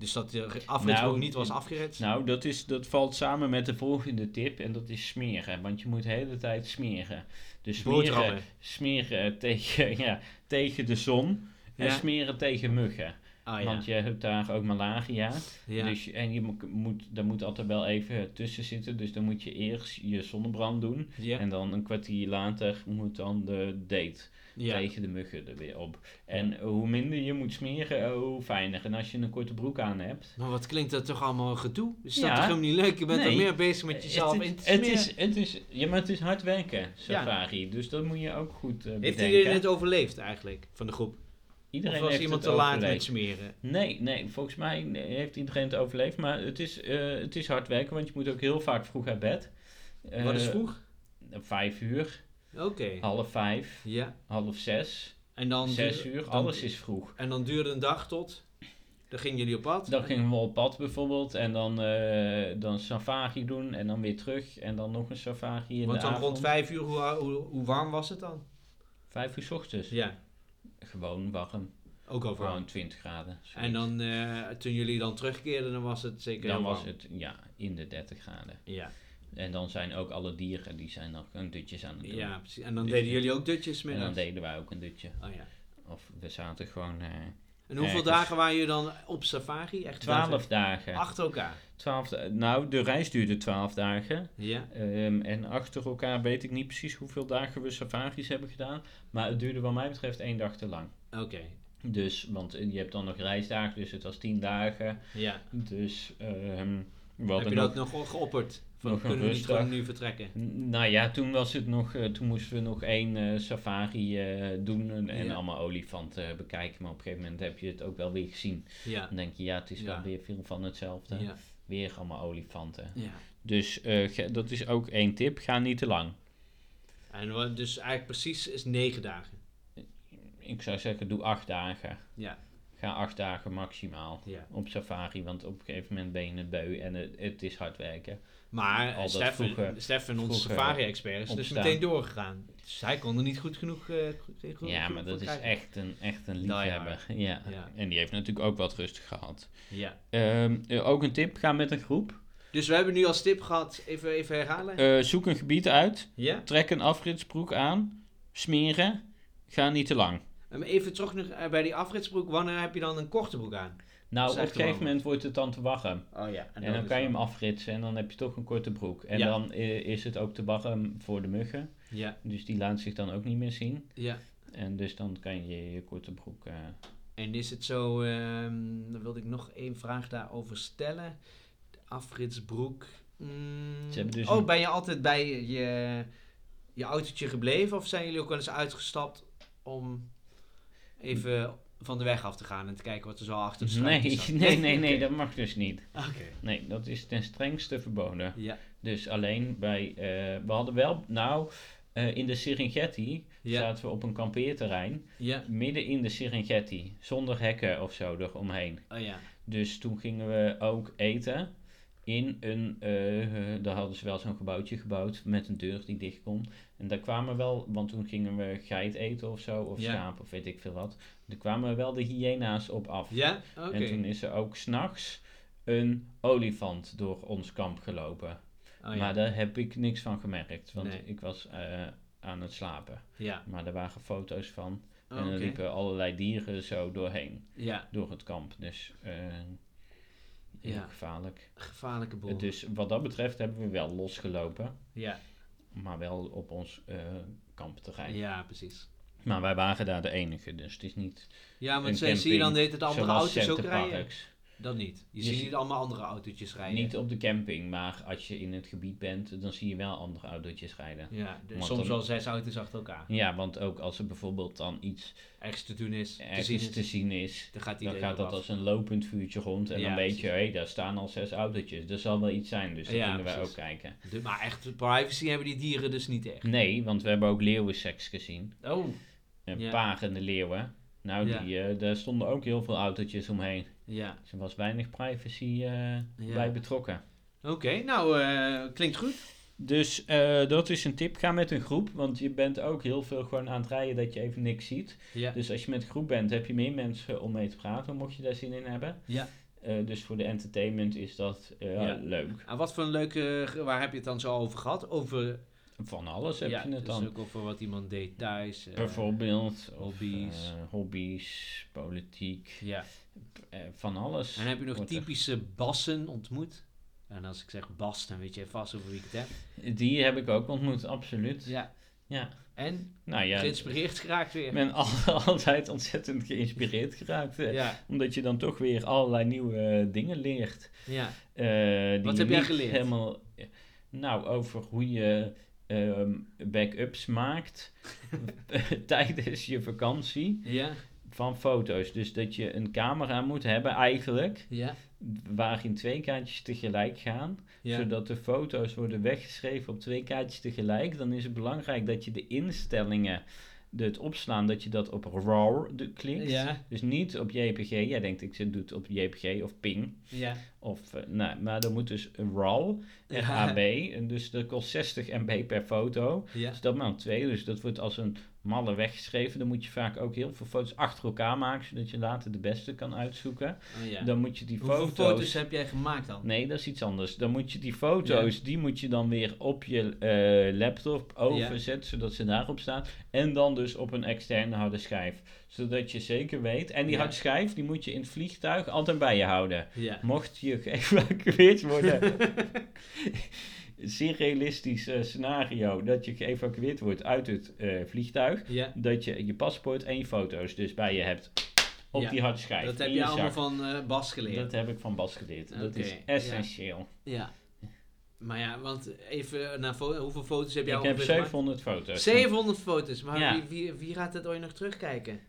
Dus dat de afritsbroek Nou, niet was afgeritst? Nou, dat, is, dat valt samen met de volgende tip en dat is smeren. Want je moet de hele tijd smeren. Dus smeren, smeren tegen, ja, tegen de zon en Ja. smeren tegen muggen. Ah ja. Want je hebt daar ook malaria. ja. Dus, en je mo- moet, daar moet altijd wel even tussen zitten. Dus dan moet je eerst je zonnebrand doen. ja. En dan een kwartier later moet dan de date tegen de muggen er weer op. En hoe minder je moet smeren, hoe fijner. En als je een korte broek aan hebt, Maar wat klinkt dat toch allemaal gedoe? Is dat toch helemaal niet leuk? Je bent Nee. er meer bezig met jezelf het, in is- te het smeren. is, het is, ja, maar het is hard werken, safari. Dus dat moet je ook goed eh Heeft bedenken. iedereen het overleefd eigenlijk, van de groep? Iedereen of was heeft iemand te laat met smeren? Nee, nee, volgens mij heeft iedereen het overleefd. Maar het is, eh, het is hard werken, want je moet ook heel vaak vroeg uit bed. Wat is Eh, vroeg? Vijf uur, Oké. half vijf, Ja. half zes, En dan zes duur- uur. dan- Alles is vroeg. En dan duurde een dag tot... Dan gingen jullie op pad? Dan gingen we op pad bijvoorbeeld en dan, eh dan safari doen en dan weer terug en dan nog een safari in Want de dan avond. rond vijf uur, hoe, hoe, hoe warm was het dan? Vijf uur 's ochtends. Ja, Gewoon warm. ook al warm. Gewoon 20 graden. zoiets. En dan, eh, toen jullie dan terugkeerden, dan was het zeker dan was warm. het ja, in de 30 graden. Ja, En dan zijn ook alle dieren die zijn nog een dutjes aan het doen. ja, precies. En dan Dus deden jullie ook dutjes en dan deden wij ook een dutje. Oh ja. Of we zaten gewoon eh En hoeveel Ergens. dagen waren jullie dan op safari? Echt 12 dagen. Achter elkaar? 12 da- nou, de reis duurde 12 dagen. Ja. Ehm, en achter elkaar weet ik niet precies hoeveel dagen we safaris hebben gedaan. Maar het duurde wat mij betreft één dag te lang. Oké. Dus, want eh, je hebt dan nog reisdagen, dus het was 10 dagen. Ja. Dus ehm Heb je nog, dat nog geopperd? Van, kunnen we niet gewoon nu vertrekken? N- Nou ja, toen was het nog, eh, toen moesten we nog één eh, safari eh, doen en, en allemaal olifanten bekijken. Maar op een gegeven moment heb je het ook wel weer gezien. Ja. Dan denk je, ja, het is wel weer veel van hetzelfde. Weer allemaal olifanten. ja. Dus dat is ook één tip, ga niet te lang. En wat dus eigenlijk precies is negen dagen. Ik zou zeggen, doe acht dagen. Ja. Ga acht dagen maximaal ja. op safari, want op een gegeven moment ben je het beu en het, het is hard werken. Maar Al vroege- Steffen, onze safari-expert, is dus meteen doorgegaan. Dus hij kon er niet goed genoeg... eh, goed- goed- ja, maar dat is echt een, echt een hard. liefhebber. Ja. Ja. En die heeft natuurlijk ook wat rustig gehad. Ja. Ehm, eh, ook een tip, ga met een groep. Dus we hebben nu als tip gehad, even, even herhalen. Eh, zoek een gebied uit, ja? trek een afritsbroek aan, smeren, ga niet te lang. En even terug nog eh, bij die afritsbroek. Wanneer heb je dan een korte broek aan? Nou, op een gegeven warm. moment wordt het dan te warm. Oh ja. En dan kan je hem afritsen en dan heb je toch een korte broek. En Ja. dan is het ook te warm voor de muggen. Ja, Dus die laat zich dan ook niet meer zien. ja. En dus dan kan je je korte broek... eh, En is het zo, ehm, dan wilde ik nog één vraag daarover stellen. De afritsbroek. Mm, Ze hebben dus oh, een- ben je altijd bij je, je autootje gebleven? Of zijn jullie ook wel eens uitgestapt om even van de weg af te gaan en te kijken wat er zo achter de nee, nee, nee, nee, dat mag dus niet. Oké. Nee, dat is ten strengste verboden. Ja. Dus alleen bij... eh, we hadden wel... Nou, eh, in de Serengeti Ja. zaten we op een kampeerterrein. Ja. Midden in de Serengeti. Zonder hekken of zo eromheen. Oh ja. Dus toen gingen we ook eten. in een, eh, daar hadden ze wel zo'n gebouwtje gebouwd met een deur die dicht kon. En daar kwamen wel, want toen gingen we geit eten of zo, of schaap of weet ik veel wat. Er kwamen wel de hyena's op af. Ja? Oké. En toen is er ook s'nachts een olifant door ons kamp gelopen. Oh, ja. Maar daar heb ik niks van gemerkt, want Nee. ik was eh, aan het slapen. ja. Maar er waren foto's van. Oh, en er liepen allerlei dieren zo doorheen, Ja, door het kamp. Dus eh Ja. gevaarlijk. gevaarlijke boel. Dus wat dat betreft hebben we wel losgelopen, Ja, maar wel op ons eh kampterrein. ja, precies. Maar wij waren daar de enige, dus het is niet Ja, maar Een zie je dan deed het andere auto's ook rijden? Dat niet. Je, Je ziet niet allemaal andere autootjes rijden. Niet op de camping, maar als je in het gebied bent, dan zie je wel andere autootjes rijden. Ja, dus soms dan- wel zes auto's achter elkaar. Ja, want ook als er bijvoorbeeld dan iets Ergens te doen is, te zien is, te zien is, dan gaat dan gaat dat af. als een lopend vuurtje rond en Ja, dan weet je, hé, daar staan al zes autootjes. Er zal wel iets zijn, dus dat Ja, kunnen wij ook kijken. De- maar echt privacy hebben die dieren dus niet echt. Nee, want we hebben ook leeuwenseks gezien. Oh, Een Ja. parende leeuwen. Nou, die, eh, daar stonden ook heel veel autootjes omheen. Ja. Dus er was weinig privacy eh, bij betrokken. Oké, nou, eh, klinkt goed. Dus eh, dat is een tip. Ga met een groep, want je bent ook heel veel gewoon aan het rijden dat je even niks ziet. Ja. Dus als je met een groep bent, heb je meer mensen om mee te praten, mocht je daar zin in hebben. Ja. Dus voor de entertainment is dat Ja. leuk. En wat voor een leuke, waar heb je het dan zo over gehad? Over, Van alles heb ja, je het dus dan. ook over wat iemand deed thuis. Bijvoorbeeld hobby's. hobby's, politiek, Ja. Eh, van alles. En heb je nog er- typische bassen ontmoet? En als ik zeg bas, dan weet je vast over wie ik het heb. Die heb ik ook ontmoet, absoluut. Ja. Ja. En Nou ja, geïnspireerd geraakt weer. ik ben al- altijd ontzettend geïnspireerd geraakt. Ja, Omdat je dan toch weer allerlei nieuwe eh, dingen leert. ja. Eh, die Wat heb jij geleerd? Helemaal, nou, over hoe je ehm, backups maakt tijdens je vakantie Ja, van foto's. Dus dat je een camera moet hebben eigenlijk, ja, waarin twee kaartjes tegelijk gaan. ja. Zodat de foto's worden weggeschreven op twee kaartjes tegelijk. Dan is het belangrijk dat je de instellingen, de, het opslaan, dat je dat op RAW klikt. Ja, Dus niet op JPG. Jij denkt, ik zit doet op JPG of PING. ja. Of, eh, nou, maar dan moet dus een RAW, RAW. En dus dat kost 60 MB per foto. Ja, Dus dat maal twee. Dus dat wordt als een malle weggeschreven. Dan moet je vaak ook heel veel foto's achter elkaar maken. Zodat je later de beste kan uitzoeken. oh, ja. Dan moet je die Hoeveel foto's... foto's heb jij gemaakt dan? Nee, dat is iets anders. Dan moet je die foto's, die moet je dan weer op je eh, laptop overzetten, zodat ze daarop staan. En dan dus op een externe harde schijf. Zodat je zeker weet. En die harde schijf, die moet je in het vliegtuig altijd bij je houden. Mocht je geëvacueerd worden. Zeer realistisch scenario dat je geëvacueerd wordt uit het eh, vliegtuig. Ja, Dat je je paspoort en je foto's dus bij je hebt op Ja, die harde schijf. dat heb je je allemaal van eh, Bas geleerd. Dat heb ik van Bas geleerd. Dat is essentieel. Ja. Maar ja, want even naar fo- hoeveel foto's heb jij Ik heb ongeveer gemaakt? 700 foto's. 700 foto's, maar wie, wie, wie gaat het ooit nog terugkijken?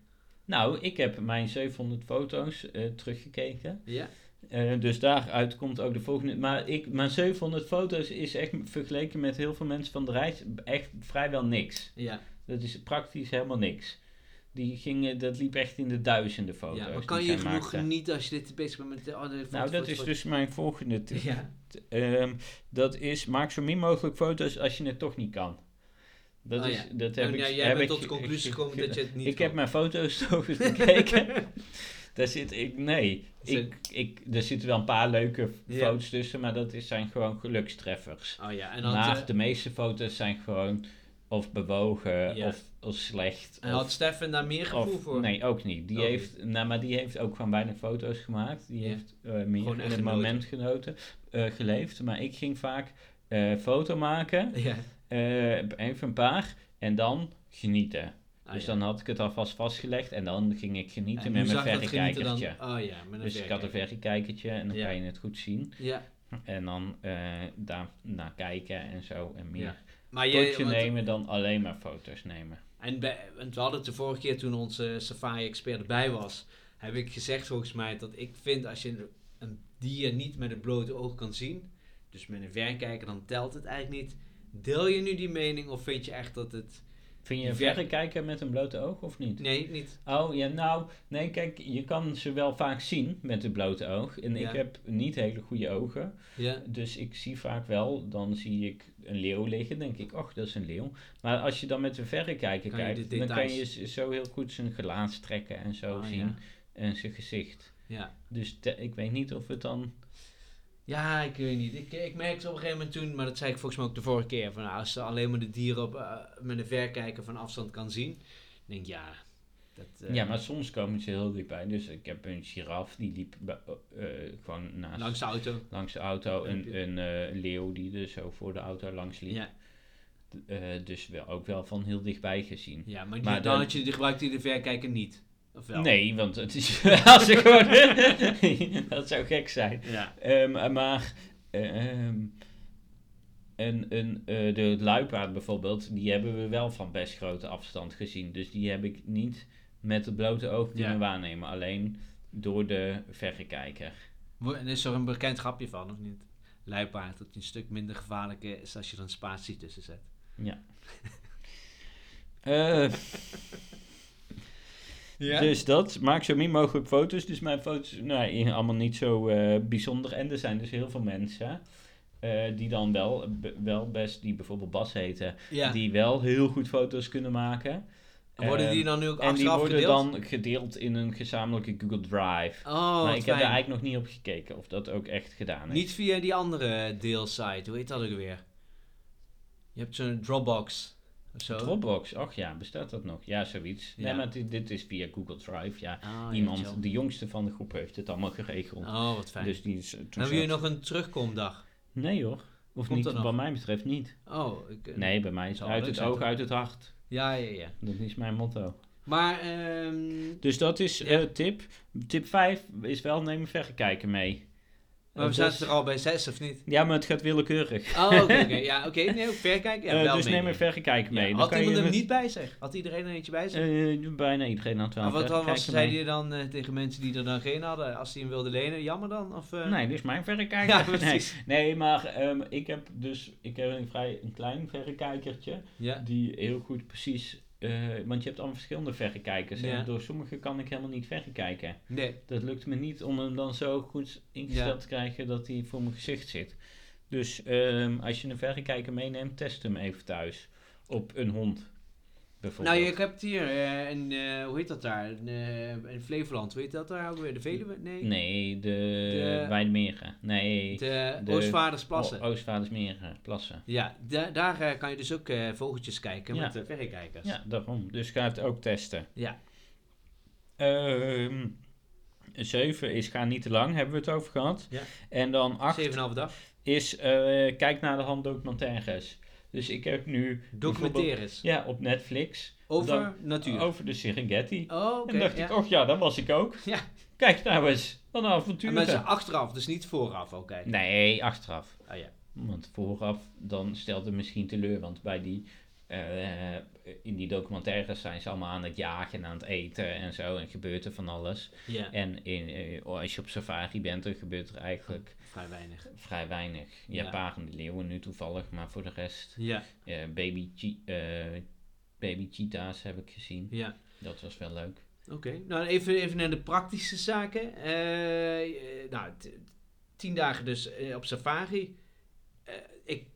Nou, ik heb mijn 700 foto's eh, teruggekeken. Ja, Eh, dus daaruit komt ook de volgende. Maar ik, mijn 700 foto's is echt vergeleken met heel veel mensen van de reis echt vrijwel niks. ja. Dat is praktisch helemaal niks. Die gingen, dat liep echt in de duizenden foto's. ja maar kan je genoeg maakten. genieten als je dit bezig bent met de andere Nou, foto's, dat foto's, is dus mijn volgende tip. Ja, Ehm, dat is, maak zo min mogelijk foto's als je het toch niet kan. Dat Oh is, ja. dat heb En ik, jij heb bent ik tot de conclusie ge- gekomen ge- dat je het niet Ik kan. heb mijn foto's toch eens bekeken. Daar zit ik, nee. Ik, ik, er zitten wel een paar leuke foto's tussen, maar dat is, zijn gewoon gelukstreffers. Oh ja, en had, maar eh, de meeste foto's zijn gewoon of bewogen of, of slecht. en of, had Stefan daar meer gevoel of- voor? Nee, ook niet. Die heeft, nou, maar die heeft ook gewoon weinig foto's gemaakt. Die heeft eh, meer Gewoon in het genoten. moment genoten, eh, geleefd. Maar ik ging vaak foto maken, even een paar, en dan genieten. Ah, dus ja. dan had ik het alvast vastgelegd en dan ging ik genieten En met mijn verrekijkertje. Dan? Oh ja, met een Dus ik had een verrekijkertje en dan Ja. kan je het goed zien. Ja, En dan eh daar naar kijken en zo en meer. Maar je... want- nemen dan alleen maar foto's nemen. En bij, want we hadden het de vorige keer toen onze safari-expert erbij was, heb ik gezegd volgens mij dat ik vind als je een, een dier niet met het blote oog kan zien, dus met een verrekijker, dan telt het eigenlijk niet. Deel je nu die mening of vind je echt dat het Vind je Die verder ver- kijken met een blote oog of niet? Nee, niet. Oh ja, nou, nee, kijk, je kan ze wel vaak zien met het blote oog. En Ja. ik heb niet hele goede ogen. Ja. Dus ik zie vaak wel, dan zie ik een leeuw liggen, denk ik, och, dat is een leeuw. Maar als je dan met een verrekijker kijkt, de dan kan je zo heel goed zijn gelaatstrekken en zo Oh, zien. ja. En zijn gezicht. Ja. Dus te- ik weet niet of het dan... Ja, ik weet niet. Ik, ik merkte op een gegeven moment toen, maar dat zei ik volgens mij ook de vorige keer, van nou, als ze alleen maar de dieren op, eh, met een verrekijker van afstand kan zien, dan denk ik ja, dat, eh, Ja, maar soms komen ze heel dichtbij. Dus ik heb een giraf, die liep eh, gewoon naast, langs de auto. langs de auto. Een, een leeuw die er zo voor de auto langs liep. Ja, dus wel, ook wel van heel dichtbij gezien. ja maar, die, Maar dan de- had je, de verrekijker niet. Of wel? Nee, want het is als ik gewoon. dat zou gek zijn. Ja. Ehm, maar ehm, een, een, eh, de luipaard bijvoorbeeld, die hebben we wel van best grote afstand gezien. Dus die heb ik niet met het blote oog kunnen Ja. waarnemen, alleen door de verrekijker. En is er een bekend grapje van, of niet? Luipaard, dat die een stuk minder gevaarlijk is als je er een spatie tussen zet. Eh, Ja? Dus dat, maak zo min mogelijk foto's. Dus mijn foto's, nou, allemaal niet zo eh, bijzonder. En er zijn dus heel veel mensen eh, die dan wel, wel best, die bijvoorbeeld Bas heten, ja. die wel heel goed foto's kunnen maken. Worden die Ehm, dan nu ook En die worden gedeeld? dan gedeeld in een gezamenlijke Google Drive. Oh, maar ik heb daar eigenlijk nog niet op gekeken of dat ook echt gedaan is. Niet via die andere deelsite, hoe heet dat ook weer? Je hebt zo'n Dropbox zo. Dropbox, ach ja, bestaat dat nog? Ja, zoiets. Ja. Nee, maar dit, dit is via Google Drive. Ja, Ah, iemand, de jongste van de groep heeft het allemaal geregeld. Oh, wat fijn. Dus die is, Hebben jullie zat- nog een terugkomdag? Nee hoor. Of Komt niet, wat mij betreft niet. Oh, ik, eh, Nee, bij mij is zou uit het oog, uit het hart. Ja, ja, ja. Dat is mijn motto. Maar, ehm Dus dat is Ja. eh, tip. Tip 5 is wel neem een verrekijker mee. Maar we zaten dus- er al bij zes, of niet? Ja, maar het gaat willekeurig. Oh, oké. Ja, oké. Nee, ook verkijken. Ja, Eh, dus neem een verrekijker mee. Dan Had iemand hem het- niet bij zich? Had iedereen er eentje bij zich? Eh, bijna iedereen had wel Maar wat, was, verrekijker zei je dan eh, tegen mensen die er dan geen hadden? Als die hem wilden lenen, jammer dan? Of? Nee, dit is mijn verrekijker. Ja, precies. nee, maar ehm, ik heb dus ik heb een vrij een klein verrekijkertje. Ja. Die heel goed precies... eh, want je hebt allemaal verschillende verrekijkers. Ja. En door sommige kan ik helemaal niet verrekijken. Nee. Dat lukt me niet om hem dan zo goed ingesteld Ja. te krijgen dat hij voor mijn gezicht zit. Dus ehm, als je een verrekijker meeneemt, test hem even thuis. Op een hond. Nou, ik heb het hier, eh, in, eh, hoe heet dat daar? In, eh, in Flevoland, hoe heet dat daar? De Veluwe? Nee. Nee, de, De- Weidmeren. Nee, De, De- Oostvaardersplassen. O- Oostvaardersmeren, plassen. Ja, da- daar kan je dus ook vogeltjes kijken Ja. met de verrekijkers. Ja, daarom. Dus ga het ook testen. Ja. Ehm 7 is ga niet te lang, hebben we het over gehad. Ja. En dan 8 7,5 dag. is kijk naar de hand documentaires. Dus ik heb nu Documentaires. Ja, op Netflix. Over Dan- natuur. Over de Serengeti. Oh, oké. en dacht ja. ik, oh ja, dat was ik ook. Ja. Kijk nou eens, wat een En avontuur. mensen achteraf, dus niet vooraf ook kijken. Nee, achteraf. Ah, ja. Want vooraf, dan stelt het misschien teleur. Want bij die, eh, in die documentaires zijn ze allemaal aan het jagen en aan het eten en zo. En gebeurt er van alles. ja. En in, eh, als je op safari bent, dan gebeurt er eigenlijk Vrij weinig. vrij weinig. Ja, parende leeuwen nu toevallig, maar voor de rest... Ja, eh, baby, eh, baby cheetahs heb ik gezien. ja. Dat was wel leuk. Oké, nou even, even naar de praktische zaken. Eh, nou, tien dagen dus op safari. Ik,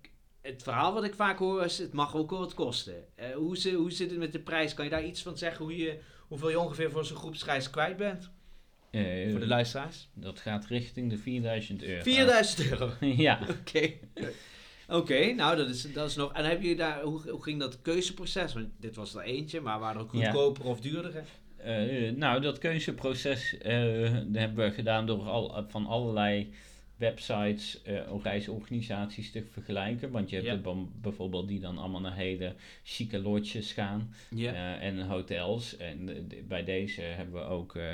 het verhaal wat ik vaak hoor is, het mag ook wel wat kosten. Hoe, zit, hoe zit het met de prijs? Kan je daar iets van zeggen? Hoe je, hoeveel je ongeveer voor zo'n groepsreis kwijt bent? Eh, Voor de luisteraars? dat gaat richting de 4000 euro. 4000 euro. ja. Oké. Oké, nou dat is, dat is nog. En heb je daar, hoe, hoe ging dat keuzeproces? Want dit was er eentje, maar waren er ook Ja. goedkoper of duurdere? Eh, nou, dat keuzeproces eh, dat hebben we gedaan door al, van allerlei websites, eh reisorganisaties te vergelijken. Want je hebt er bijvoorbeeld die dan allemaal naar hele chique lodges gaan eh, en hotels. En bij deze hebben we ook eh,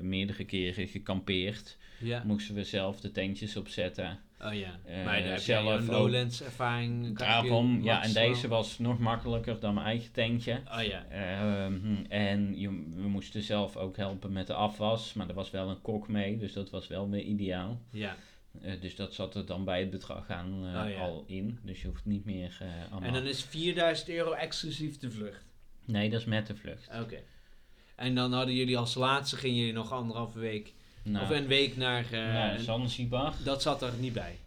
meerdere keren gekampeerd. Moesten we zelf de tentjes opzetten. Oh ja. Maar heb zelf jij een. Lowlands ervaring. Daarom, ja, en deze was nog makkelijker dan mijn eigen tentje. Oh ja. Ehm, en je, we moesten zelf ook helpen met de afwas, maar er was wel een kok mee, dus dat was wel weer ideaal. Ja. Eh, dus dat zat er dan bij het bedrag aan eh, Oh ja. al in, dus je hoeft niet meer allemaal... En dan is 4000 euro exclusief de vlucht. Nee, dat is met de vlucht. Oké. En dan hadden jullie als laatste, gingen jullie nog anderhalve week, Nou, of een week naar... eh, Zanzibar. dat zat er niet bij.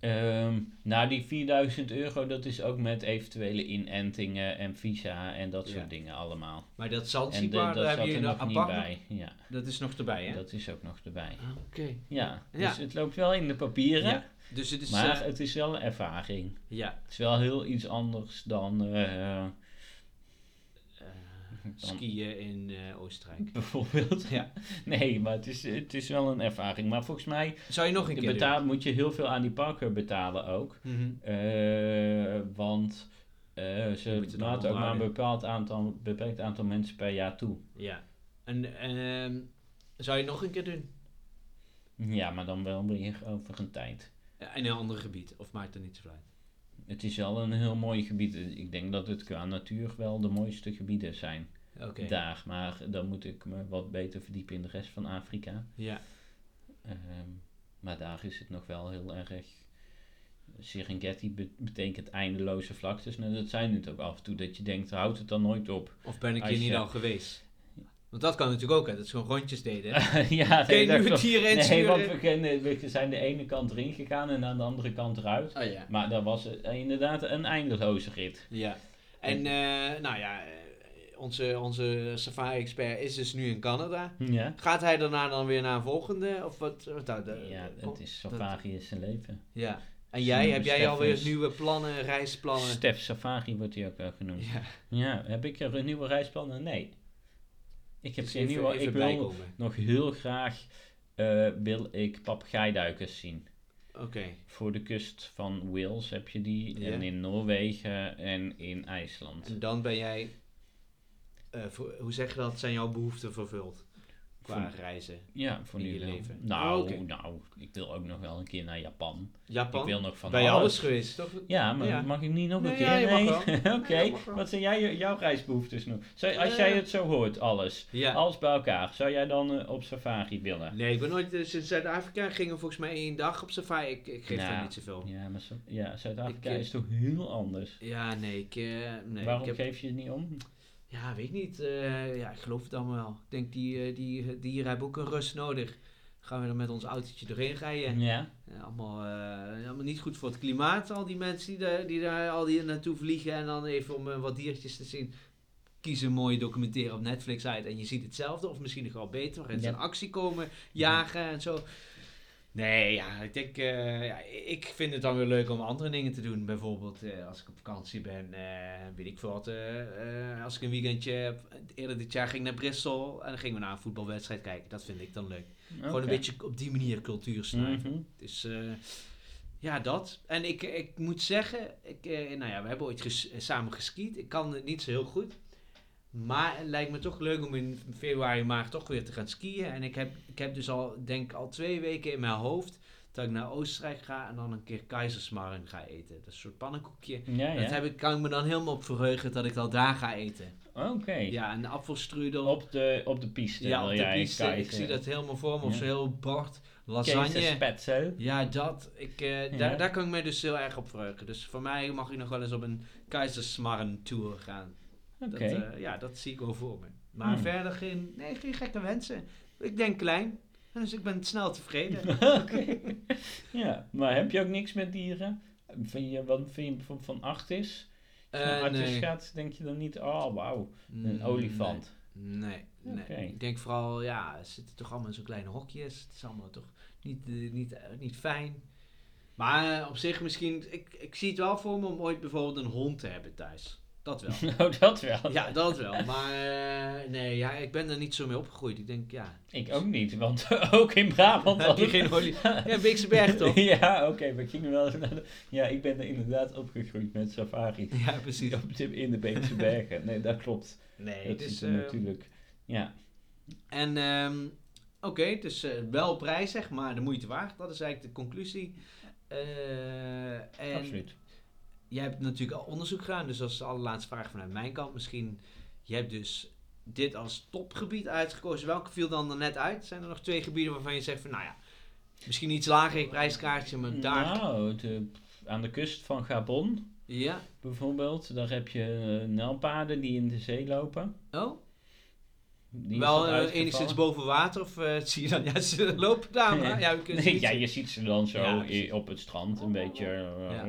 Ehm, nou, die 4000 euro, dat is ook met eventuele inentingen en visa en dat Ja. soort dingen allemaal. Maar dat En Zanzibar, de, daar dat hebben zat er nog niet bij. Ja, Dat is nog erbij, hè? dat is ook nog erbij. Ah, Oké. Ja, dus Ja. het loopt wel in de papieren, Ja. Dus het is... maar eh, het is wel een ervaring. ja. Het is wel heel iets anders dan eh, skiën in eh, Oostenrijk. bijvoorbeeld. Ja. Nee, maar het is, het is wel een ervaring. Maar volgens mij Zou je nog een keer betaal, moet je heel veel aan die parker betalen ook. Mhm. Eh, want eh, ze laten ook maar een bepaald aantal, beperkt aantal mensen per jaar toe. Ja. En ehm, zou je nog een keer doen? Ja, maar dan wel weer over een tijd. Ja, in een ander gebied, of maakt het niet zo uit? Het is wel een heel mooi gebied. Ik denk dat het qua natuur wel de mooiste gebieden zijn Oké. daar. Maar dan moet ik me wat beter verdiepen in de rest van Afrika. Ja. Ehm, maar daar is het nog wel heel erg. Serengeti be- betekent eindeloze vlaktes. Nou, dat zijn het ook af en toe. Dat je denkt, houdt het dan nooit op? Of ben ik hier niet al geweest? Want dat kan natuurlijk ook, hè, dat ze gewoon rondjes deden. ja, Kun je nu het Nee, want we, zijn de ene kant erin gegaan en aan de andere kant eruit. Oh ja. Maar dat was eh, inderdaad een eindeloze rit. Ja. En eh, nou ja, eh, onze, onze safari-expert is dus nu in Canada. Ja, Gaat hij daarna dan weer naar een volgende? Of wat? wat nou, de- ja dat is safari is zijn leven. Ja. En jij, heb jij alweer is- nieuwe plannen, reisplannen? Stef Safari wordt hij ook wel genoemd. Ja. Ja, heb ik er nieuwe reisplannen? Nee. Ik heb Dus geen nieuwe. Ik wil nog heel graag eh, wil ik papegaaidduikers zien. Oké. Voor de kust van Wales heb je die. En in Noorwegen en in IJsland. En dan ben jij, eh, voor- hoe zeg je dat, zijn jouw behoeften vervuld? Qua reizen. Ja, voor in nu je wel. leven. Nou, Oh, nou, ik wil ook nog wel een keer naar Japan. Japan? Ik wil nog van ben je alles. alles geweest, toch? Ja, maar Ja. mag ik niet nog een Nee, keer? ja, nee. wel. Oké, Ja, wat zijn jij, jouw reisbehoeftes nog? Zou, als Eh. jij het zo hoort, alles, Ja. alles bij elkaar, zou jij dan eh, op safari willen? Nee, ik ben nooit dus in Zuid-Afrika. Gingen volgens mij één dag op safari. Ik, ik geef Nou, daar niet zoveel. Ja, maar zo- ja, Zuid-Afrika Ik, eh, is toch heel anders? Ja, nee, ik, eh, nee, Waarom ik heb, geef je het niet om? Ja, weet ik niet. eh, ja, ik geloof het allemaal wel. Ik denk, die, eh, die dieren hebben ook een rust nodig. Gaan we er met ons autootje doorheen rijden. Ja, Ja, allemaal, eh, allemaal niet goed voor het klimaat. Al die mensen die, daar die daar al die naartoe vliegen. En dan even om eh, wat diertjes te zien. Kies een mooie documentaire op Netflix uit. En je ziet hetzelfde. Of misschien nog wel beter. Waarin ze Ja. in actie komen. Jagen en zo. Nee, ja, ik denk, eh, ja, ik vind het dan weer leuk om andere dingen te doen. Bijvoorbeeld eh, als ik op vakantie ben, eh, weet ik veel wat. als ik een weekendje, heb- eerder dit jaar ging ik naar Brussel en dan gingen we naar een voetbalwedstrijd kijken. Dat vind ik dan leuk. Gewoon een beetje op die manier cultuur snuiven. Mhm. Dus ja, dat. En ik, ik moet zeggen, ik, nou ja, we hebben ooit ges- samen geskiet. Ik kan het niet zo heel goed. Maar het lijkt me toch leuk om in februari, maart toch weer te gaan skiën. En ik heb, ik heb dus al, denk al twee weken in mijn hoofd dat ik naar Oostenrijk ga en dan een keer keizersmarren ga eten. Dat is een soort pannenkoekje. Ja, Dat heb ik, kan ik me dan helemaal op verheugen dat ik dat daar ga eten. Oké. Ja, een apfelstrudel. Op, de, op de piste ja, op de jij piste. Ik zie dat helemaal voor me. Of Ja. zo'n heel bord lasagne. Ja, dat. Ik, eh, daar, daar kan ik me dus heel erg op verheugen. Dus voor mij mag ik nog wel eens op een Keizersmarren tour gaan. Dat, eh, ja, dat zie ik wel voor me. Maar Hmm. verder geen, nee, geen gekke wensen. Ik denk klein. Dus ik ben snel tevreden. Oké. Ja, maar heb je ook niks met dieren? Vind je, wat vind je bijvoorbeeld van Artis? Als je naar nee. gaat, denk je dan niet, oh wauw, een Mm, olifant. Nee, nee. Ik denk vooral, ja, ze zitten toch allemaal in zo'n kleine hokjes. Het is allemaal toch niet, eh, niet, niet fijn. Maar op zich misschien, ik, ik zie het wel voor me om ooit bijvoorbeeld een hond te hebben thuis. Dat wel. Nou, dat wel. Ja, dat wel. Maar eh, nee, ja, ik ben er niet zo mee opgegroeid. Ik denk, ja. Ik ook niet, want ook in Brabant Heb je geen olie? Ja, Beekse Berg toch? ja, oké, we gingen wel eens naar de- Ja, ik ben er inderdaad opgegroeid met safari. Ja, precies. Op In de Beekse Bergen. Nee, dat klopt. Nee, dat dus, is er eh, natuurlijk. Ja, En ehm, oké, dus eh, wel prijzig, maar de moeite waard. Dat is eigenlijk de conclusie. Eh, en absoluut. Jij hebt natuurlijk al onderzoek gedaan, dus dat is de allerlaatste vraag vanuit mijn kant. Misschien, je hebt dus dit als topgebied uitgekozen. Welke viel dan er net uit? Zijn er nog twee gebieden waarvan je zegt van, nou ja, misschien iets lager prijskaartje, maar daar... Nou, de, aan de kust van Gabon Ja. bijvoorbeeld. Daar heb je uh, nijlpaarden die in de zee lopen. Oh? Die Wel uh, enigszins boven water of uh, zie je dan, ja, ze lopen daar, ja, je nee, ja, je ziet ze dan zo ja, op het strand een beetje, uh, ja.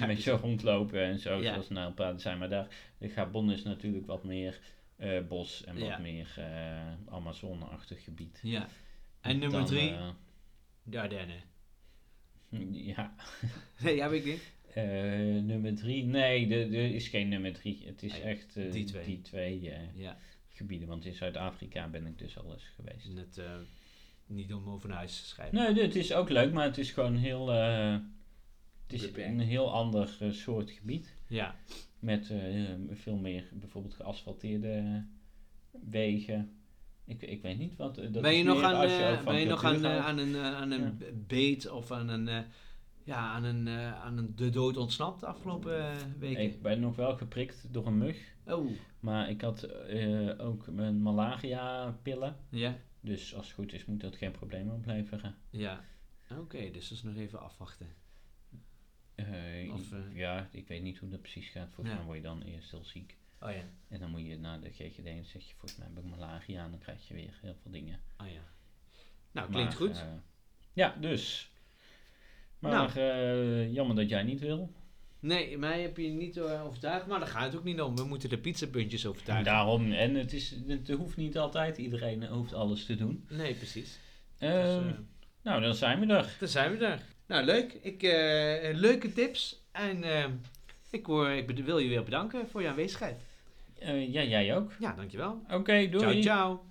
een beetje rondlopen en zo, zoals nijlpaarden zijn. Maar daar, de Gabon is natuurlijk wat meer bos en wat meer Amazone-achtig gebied. Ja. En nummer dan, drie? de Ardennen. Ja. nee, heb ik niet. nummer drie, nee, er is geen nummer drie. Het is echt die twee. Die twee ja gebieden. Want in Zuid-Afrika ben ik dus al eens geweest. Net, uh, niet om over naar huis te schrijven. Nee, het is ook leuk, maar het is gewoon heel... Uh, het is een heel ander uh, soort gebied. Ja. Met veel meer bijvoorbeeld geasfalteerde wegen. Ik, ik weet niet wat. Dat ben je nog aan, je ben je nog aan, aan een, aan een ja. beet of aan een ja, aan, een, uh, aan een de dood ontsnapt de afgelopen uh, weken? Ik ben nog wel geprikt door een mug. Oh. Maar ik had uh, ook mijn malaria-pillen. Ja. Dus als het goed is, moet dat geen probleem opleveren. Ja. Oké, okay, dus dat is nog even afwachten. Of, ja, ik weet niet hoe dat precies gaat. Volgens ja. mij word je dan eerst heel ziek. Oh ja. En dan moet je naar de GGD en zeg je, volgens mij heb ik malaria. En dan krijg je weer heel veel dingen. Oh ja. Nou, klinkt goed. ja, dus maar nou. jammer dat jij niet wil. Nee, mij heb je niet uh, overtuigd, maar daar gaat het ook niet om. We moeten de pizzapuntjes overtuigen. En daarom, en het, is, het hoeft niet altijd, iedereen hoeft alles te doen. Nee, precies. Dus, uh, nou, dan zijn we er. Dan zijn we er. Nou, leuk. Ik, leuke tips. En ik, hoor, ik wil je weer bedanken voor je aanwezigheid. ja, jij ook. Ja, dankjewel. Oké, doei. Ciao, ciao.